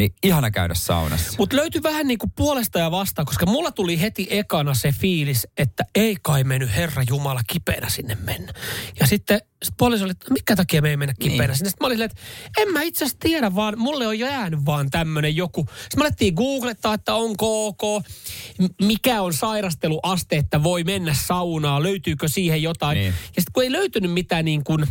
niin ihana käydä saunassa. Mutta löytyi vähän niin kuin puolesta ja vastaan, koska mulla tuli heti ekana se fiilis, että ei kai mennyt Herra Jumala kipeänä sinne mennä. Ja sitten sit poliisi oli, että mikä takia me ei mennä kipeänä niin. sinne. Sitten mä olin että en mä itse asiassa tiedä, vaan mulle on jäänyt vaan tämmöinen joku. Sitten me alettiin googlettaa, että onko ok, mikä on sairasteluaste, että voi mennä saunaan, löytyykö siihen jotain. Niin. Ja sitten kun ei löytynyt mitään niin kuin,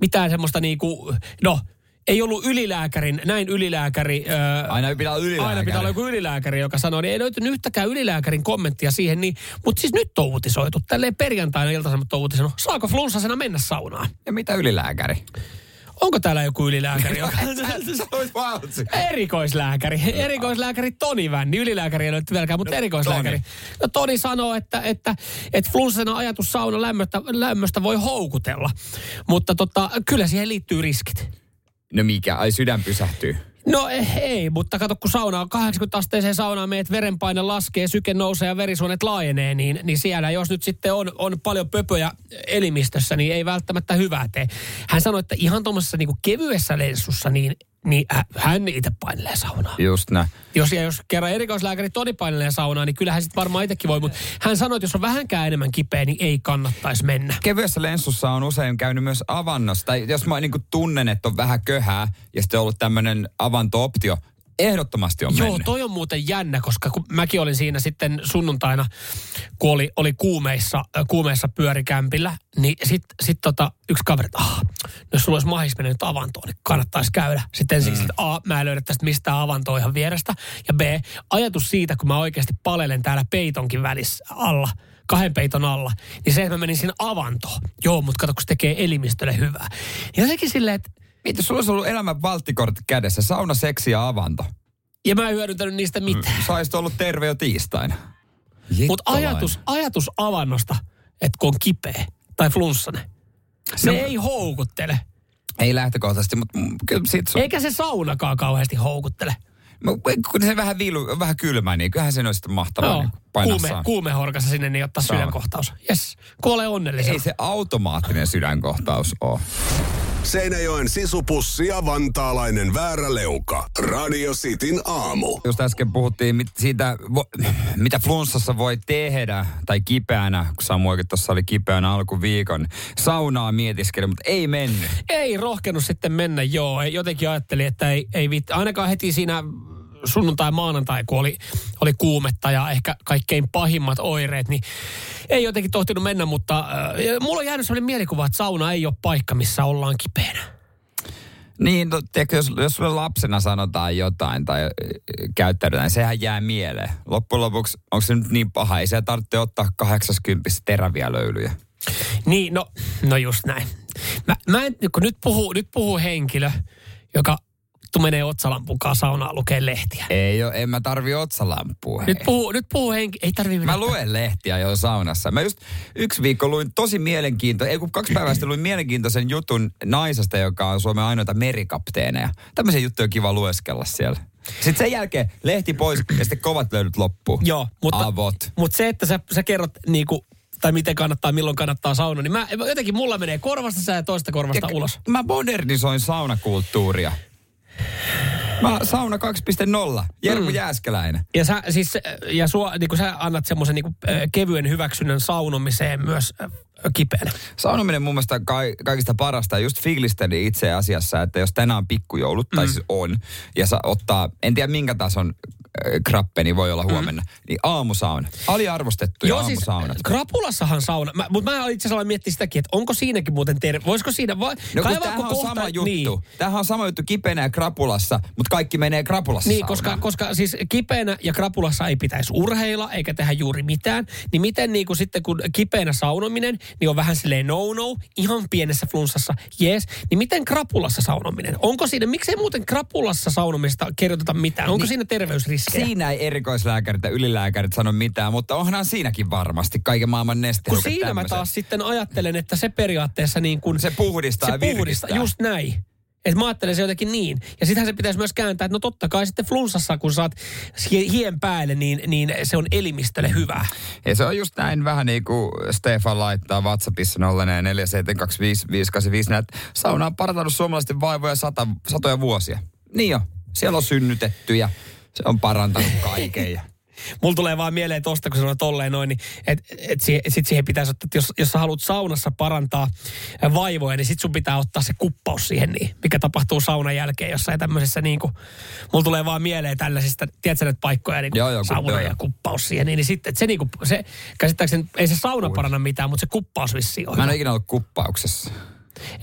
mitään semmoista niin kuin, no, ei ollut ylilääkärin, näin ylilääkäri. Öö, Aina pitää olla ylilääkäri. Aina pitää olla joku ylilääkäri, joka sanoo, niin ei löytynyt yhtäkään ylilääkärin kommenttia siihen. Niin, mutta siis nyt on uutisoitu. Tälleen perjantaina ilta-sanomat on uutisoinut. Saako flunssasena mennä saunaan? Ja mitä ylilääkäri? Onko täällä joku ylilääkäri? joka... Erikoislääkäri. Erikoislääkäri Toni Vänni. Ylilääkäri ei löyty vieläkään, mutta erikoislääkäri. No Toni sanoo, että, että, että flunssana ajatus sauna lämmöstä, lämmöstä voi houkutella. Mutta tota, kyllä siihen liittyy riskit. No mikä? Ai sydän pysähtyy. No eh, ei, mutta kato kun sauna on 80 asteeseen saunaan, meet verenpaine laskee, syke nousee ja verisuonet laajenee, niin, niin siellä jos nyt sitten on, on paljon pöpöjä elimistössä, niin ei välttämättä hyvää tee. Hän sanoi, että ihan tuommoisessa niin kevyessä lenssussa, niin, niin hä- hän itse painelee saunaa. Just näin. Jos, ja jos kerran erikoislääkäri Toni painelee saunaa, niin kyllähän sitten varmaan itsekin voi, mutta hän sanoi, että jos on vähänkään enemmän kipeä, niin ei kannattaisi mennä. Kevyessä lenssussa on usein käynyt myös avannossa. Tai jos mä niin tunnen, että on vähän köhää ja sitten on ollut tämmöinen avanto-optio, ehdottomasti on Joo, mennyt. toi on muuten jännä, koska kun mäkin olin siinä sitten sunnuntaina, kun oli, oli kuumeissa, äh, kuumeissa pyörikämpillä, niin sitten sit tota, yksi kaveri, että ah, no jos sulla olisi mahis mennä nyt avantoon, niin kannattaisi käydä. Sitten ensiksi, että A, mä en löydä tästä mistään avantoa ihan vierestä. Ja B, ajatus siitä, kun mä oikeasti palelen täällä peitonkin välissä alla, kahden peiton alla, niin se, että mä menin sinne avantoon. Joo, mutta kato, kun se tekee elimistölle hyvää. Ja sekin silleen, että Mitä sulla olisi ollut elämän valttikortti kädessä? Sauna, seksi ja avanto. ja mä en hyödyntänyt niistä mitään. Saisit ollut terve jo tiistaina. Mutta ajatus, ajatus avannosta, että kun on kipeä tai flunssainen, se No- ei houkuttele. Ei lähtökohtaisesti, mutta mm, kyllä sit sun... Eikä se saunakaan kauheasti houkuttele. Kun se vähän, viilu, vähän kylmä, niin kyllähän se olisi sitten mahtavaa Joo, niin painaa kuume, saa. kuumehorkassa sinne, niin ottaa Sauna. sydänkohtaus. Jes, kuolee onnellisena. Ei se automaattinen sydänkohtaus ole. Seinäjoen sisupussi ja vantaalainen vääräleuka. Radio Cityn aamu. Just äsken puhuttiin mit, siitä, vo, mitä flunssassa voi tehdä, tai kipeänä, kun Samuelkin tuossa oli kipeänä alkuviikon. Saunaa mietiskeli, mutta ei mennyt. Ei rohkenut sitten mennä, joo. Ei- Jotenkin ajattelin, että ei, ei viitti. Ainakaan heti siinä sunnuntai-maanantai, kun oli, oli kuumetta ja ehkä kaikkein pahimmat oireet, niin ei jotenkin tohtinut mennä, mutta äh, mulla on jäänyt sellainen mielikuva, että sauna ei ole paikka, missä ollaan kipeänä. Niin, no, tiedätkö, jos, jos sulle lapsena sanotaan jotain tai äh, käyttäydytään, sehän jää mieleen. Loppujen lopuksi, onko se nyt niin paha? Ei se tarvitse ottaa 80 teräviä löylyjä. Niin, no, no just näin. Mä, mä en, kun nyt puhuu, nyt puhuu henkilö, joka vittu menee otsalampun saunaan lukee lehtiä. Ei ole, en mä tarvi otsalampua. Nyt puhuu, nyt puhuu henki, ei tarvii Mä luen lehtiä jo saunassa. Mä just yksi viikko luin tosi mielenkiintoisen, ei kun kaksi päivää sitten luin mielenkiintoisen jutun naisesta, joka on Suomen ainoita merikapteeneja. Tämmöisiä juttuja on kiva lueskella siellä. Sitten sen jälkeen lehti pois ja sitten kovat löydyt loppuu. Joo, mutta, Avot. mutta se, että sä, sä kerrot niinku, tai miten kannattaa, milloin kannattaa sauna, niin mä, jotenkin mulla menee korvasta sää ja toista korvasta Ja ulos. Mä modernisoin saunakulttuuria. Mä sauna 2.0. Jermu mm. Jääskeläinen. Ja sä, siis, ja sua, niin sä annat semmoisen niin kevyen hyväksynnän saunomiseen myös kipeänä. Saunominen mun mielestä kai, kaikista parasta. Just fiilistelin itse asiassa, että jos tänään on pikkujoulut, tai Mm. siis on, ja sä ottaa, en tiedä minkä tason krappeni voi olla huomenna, niin aamusauna. Aliarvostettu Joo, siis aamusaunat. krapulassahan sauna. Mä, mutta mä itse asiassa aloin miettiä sitäkin, että onko siinäkin muuten terve. Voisiko siinä vai, No kun tämähän on sama juttu. Niin, Tämähän on sama juttu kipeänä ja krapulassa, mutta kaikki menee krapulassa Niin, saunaan. koska, koska siis kipeänä ja krapulassa ei pitäisi urheilla eikä tehdä juuri mitään. Niin miten niin kuin sitten kun kipeänä saunominen, niin on vähän silleen no-no, ihan pienessä flunssassa, yes. Niin miten krapulassa saunominen? Onko siinä, miksei muuten krapulassa saunomista kirjoiteta mitään? Onko Niin, siinä terveysriskejä? Siinä ei erikoislääkärit ja ylilääkärit sano mitään, mutta onhan siinäkin varmasti kaiken maailman Kun nestehukka siinä mä tämmöiset. taas sitten ajattelen, että se periaatteessa niin kuin... Se puhdistaa se ja puhdistaa, just näin. Että mä ajattelen se jotenkin niin. Ja sitähän se pitäisi myös kääntää, että no totta kai sitten flunssassa, kun saat hie- hien päälle, niin, niin se on elimistölle hyvä. Ja se on just näin vähän niin kuin Stefan laittaa WhatsAppissa 04725585, että sauna on parantanut suomalaisten vaivoja sata, satoja vuosia. Niin jo, siellä on synnytetty ja se on parantanut kaiken. Ja Mulla tulee vaan mieleen tosta, kun sanoit tolleen noin, niin että et, si- sit siihen pitäisi ottaa, että jos, jos sä haluat saunassa parantaa vaivoja, niin sit sun pitää ottaa se kuppaus siihen, niin, mikä tapahtuu saunan jälkeen jossain tämmöisessä niin kuin, mulla tulee vaan mieleen tällaisista, tiedätkö nyt paikkoja, niin Joo, joo, sauna joo, ja joo. kuppaus siihen, niin, niin sitten, se niin kuin, se, käsittääkseni, ei se sauna paranna mitään, mutta se kuppaus vissiin on. Mä en ole ikinä ollut kuppauksessa.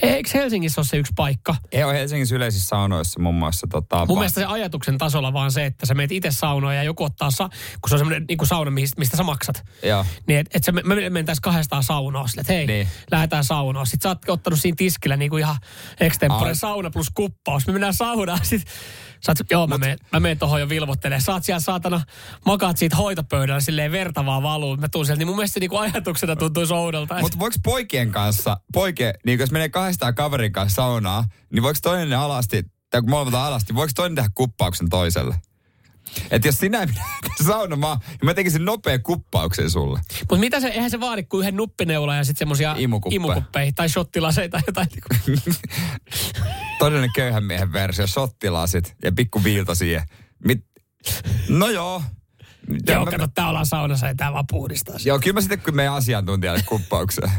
Eikö Helsingissä ole se yksi paikka? Ei ole Helsingissä yleisissä saunoissa muun muassa. Tota, Mun mielestä se ajatuksen tasolla vaan se, että sä meet itse saunoon ja joku ottaa, sa- kun se on semmoinen niin sauna, mistä, sä maksat. Joo. Niin, että et se, me, me mentäisiin kahdestaan saunoa sille, että hei, niin. Lähdetään saunoon. Sitten sä oot ottanut siinä tiskillä niin kuin ihan extempore sauna plus kuppaus. Me mennään saunaan. Sitten sä oot, joo, mä menen, mä menen tohon jo vilvoittelemaan. Sä oot siellä saatana, makaat siitä hoitopöydällä silleen verta vaan valuu. Mä tuun sieltä, niin mun mielestä se niin kuin ajatuksena tuntuisi oudolta. Mutta voiko poikien kanssa, poike, niin jos menee kahdestaan kaverin kanssa saunaan, niin voiko toinen alasti, tai kun molemmat alasti, voiko toinen tehdä kuppauksen toiselle? Että jos sinä saunomaan, niin mä tekisin nopea kuppauksen sulle. Mutta mitä se, eihän se vaadi kuin yhden nuppineulan ja sitten semmosia Imukuppeja. imukuppeja tai shottilaseita tai jotain. Todellinen köyhän miehen versio, shottilasit ja pikku viilto siihen. Mit... No joo. Joo, mä- kato, tää ollaan saunassa ja tää vaan puhdistaa. Joo, kyllä mä sitten kun meidän asiantuntijalle kuppaukseen.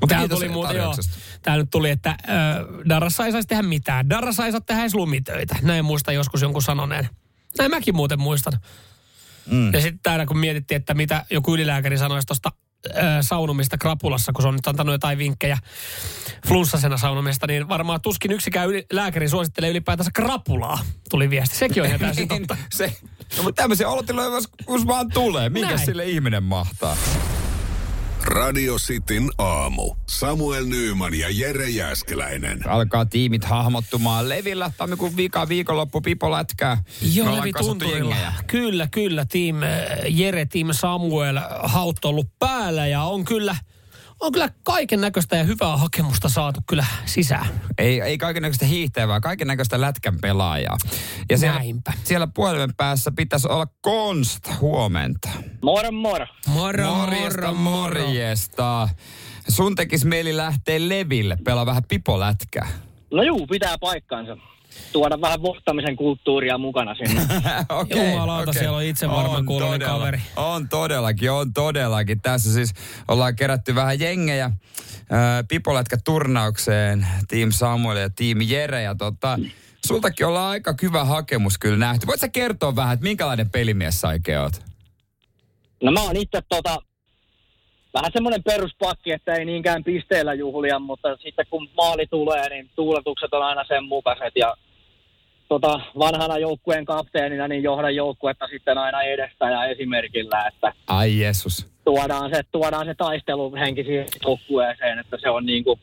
Mutta Täällä kiitos tuli muuten, joo. Täällä nyt tuli, että ö, Darrassa ei saisi tehdä mitään. Darrassa ei saa tehdä edes lumitöitä. Näin muista joskus jonkun sanoneen. Näin mäkin muuten muistan. Mm. Ja sitten täällä kun mietittiin, että mitä joku ylilääkäri sanoisi tuosta saunomista krapulassa, kun se on nyt antanut jotain vinkkejä flunssasena saunomista, niin varmaan tuskin yksikään yli, lääkäri suosittelee ylipäätänsä krapulaa, tuli viesti. Sekin on ihan täysin totta. se, no, mutta tämmöisiä olotiloja jos vaan tulee. Minkä Näin. sille ihminen mahtaa? Radio Cityn aamu. Samuel Nyyman ja Jere Jäskeläinen. Alkaa tiimit hahmottumaan. Levillä tammikuun viikon viikonloppu Pipo lätkää. Joo, Levi Tunturilla. Kyllä, kyllä. Team Jere, Team Samuel Haut on ollut päällä ja on kyllä, on kyllä kaiken näköistä ja hyvää hakemusta saatu kyllä sisään. Ei, ei kaiken näköistä hiihtävää, kaiken näköistä lätkän pelaajaa. Ja siellä, Näinpä. siellä puhelimen päässä pitäisi olla Konst huomenta. Moro moro. Moro, Morjesta, morjesta. Sun tekis mieli lähteä leville, pelaa vähän pipolätkää. No juu, pitää paikkansa. Tuoda vähän vohtamisen kulttuuria mukana sinne. Okei, Jumalauta, okei. siellä on itsevarma On kuuloinen todella- kaveri. On todellakin, on todellakin. Tässä siis ollaan kerätty vähän jengejä pipolätkä turnaukseen, Team Samuel ja Team Jere. Ja tota, sultakin ollaan aika hyvä hakemus kyllä nähty. Voit sä kertoa vähän, että minkälainen pelimies sä oikein oot? No mä oon itse tota, vähän semmoinen peruspakki, että ei niinkään pisteellä juhlia, mutta sitten kun maali tulee, niin tuuletukset on aina sen mukaiset. Ja tota, vanhana joukkueen kapteenina niin johdan joukkuetta sitten aina edestä ja esimerkillä, että Ai Jeesus. tuodaan se, tuodaan se taisteluhenki siihen joukkueeseen, että se on niinku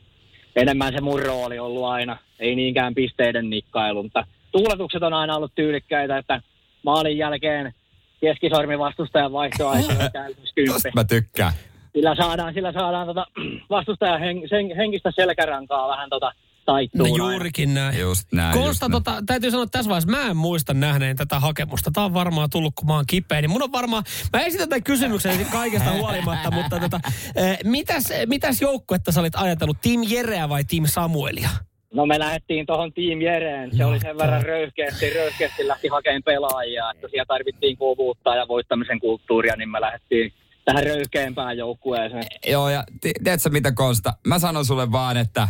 enemmän se mun rooli ollut aina. Ei niinkään pisteiden nikkailu, mutta tuuletukset on aina ollut tyylikkäitä, että maalin jälkeen keskisormi vastustajan Tosta kymppi. mä tykkään. Sillä saadaan, sillä saadaan tota, vastustajan hen, sen, henkistä selkärankaa vähän tota, taittuu. No juurikin näin. Just näin. Konsta, tota, täytyy sanoa että tässä vaiheessa, mä en muista nähneen tätä hakemusta. Tämä on varmaan tullut, kun mä oon kipeä. Niin mun on varmaan, mä esitän tämän kysymyksen kaikesta huolimatta, mutta tota, eh, mitäs, mitäs joukkuetta sä olit ajatellut? Team Jereä vai Team Samuelia? No me lähdettiin tuohon Team Jereen. Se oli sen verran röyhkeästi, röyhkeästi lähti hakemaan pelaajia, että siellä tarvittiin kovuutta ja voittamisen kulttuuria, niin me lähdettiin tähän röyhkeämpään joukkueeseen. Joo, ja ti- tiedätkö mitä Konsta? Mä sanon sulle vaan, että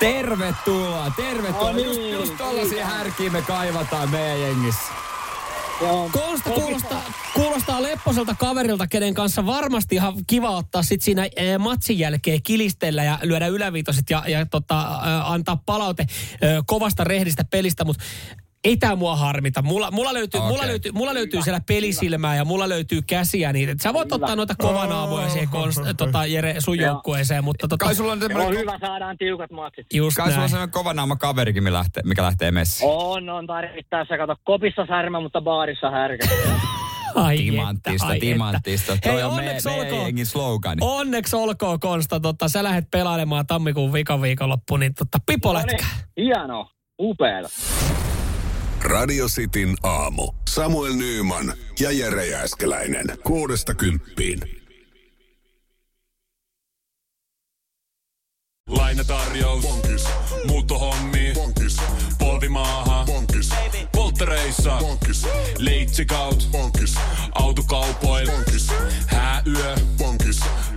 tervetuloa, tervetuloa. No niin, just, just tollasia härkiä me kaivataan meidän jengissä. Joo, Konsta kuulostaa, kuulostaa lepposelta kaverilta, kenen kanssa varmasti ihan kiva ottaa sit siinä eh, matsin jälkeen kilistellä ja lyödä yläviitoset ja, ja tota, antaa palaute kovasta rehdistä pelistä, mutta ei tää mua harmita. Mulla, mulla, löytyy, Okei. mulla, löytyy, mulla löytyy siellä pelisilmää ja mulla löytyy käsiä niitä. Sä voit ottaa noita kovanaamoja siihen konst, tota, Jere, sun Joo. joukkueeseen, mutta tota, Kai sulla on Se on semmoinen, hyvä, saadaan tiukat matsit. just kai sulla on näin. semmoinen kovanaama kaverikin, mikä lähtee, mikä lähtee messiin. On, on tarvittaessa. Kato, kopissa särmä, mutta baarissa härkä. Ai Timanttista, että, ai timanttista. että. Toi Hei, on me- onneksi meidän olkoon. jengin slogani. Onneksi olkoon, Konsta. Tota, sä lähdet pelailemaan tammikuun vikaviikonloppu, niin tota, pipo No niin, lätkää. hienoa, upeeta. Radio Cityn aamu. Samuel Nyyman ja Jere Jääskeläinen. Kuudesta kymppiin. Lainatarjous. Bonkis. Muuttohommi. Bonkis. Polvimaaha. Bonkis. Polttereissa. Bonkis. Leitsikaut. Bonkis. Autokaupoil. Bonkis. Hääyö. Bonkis.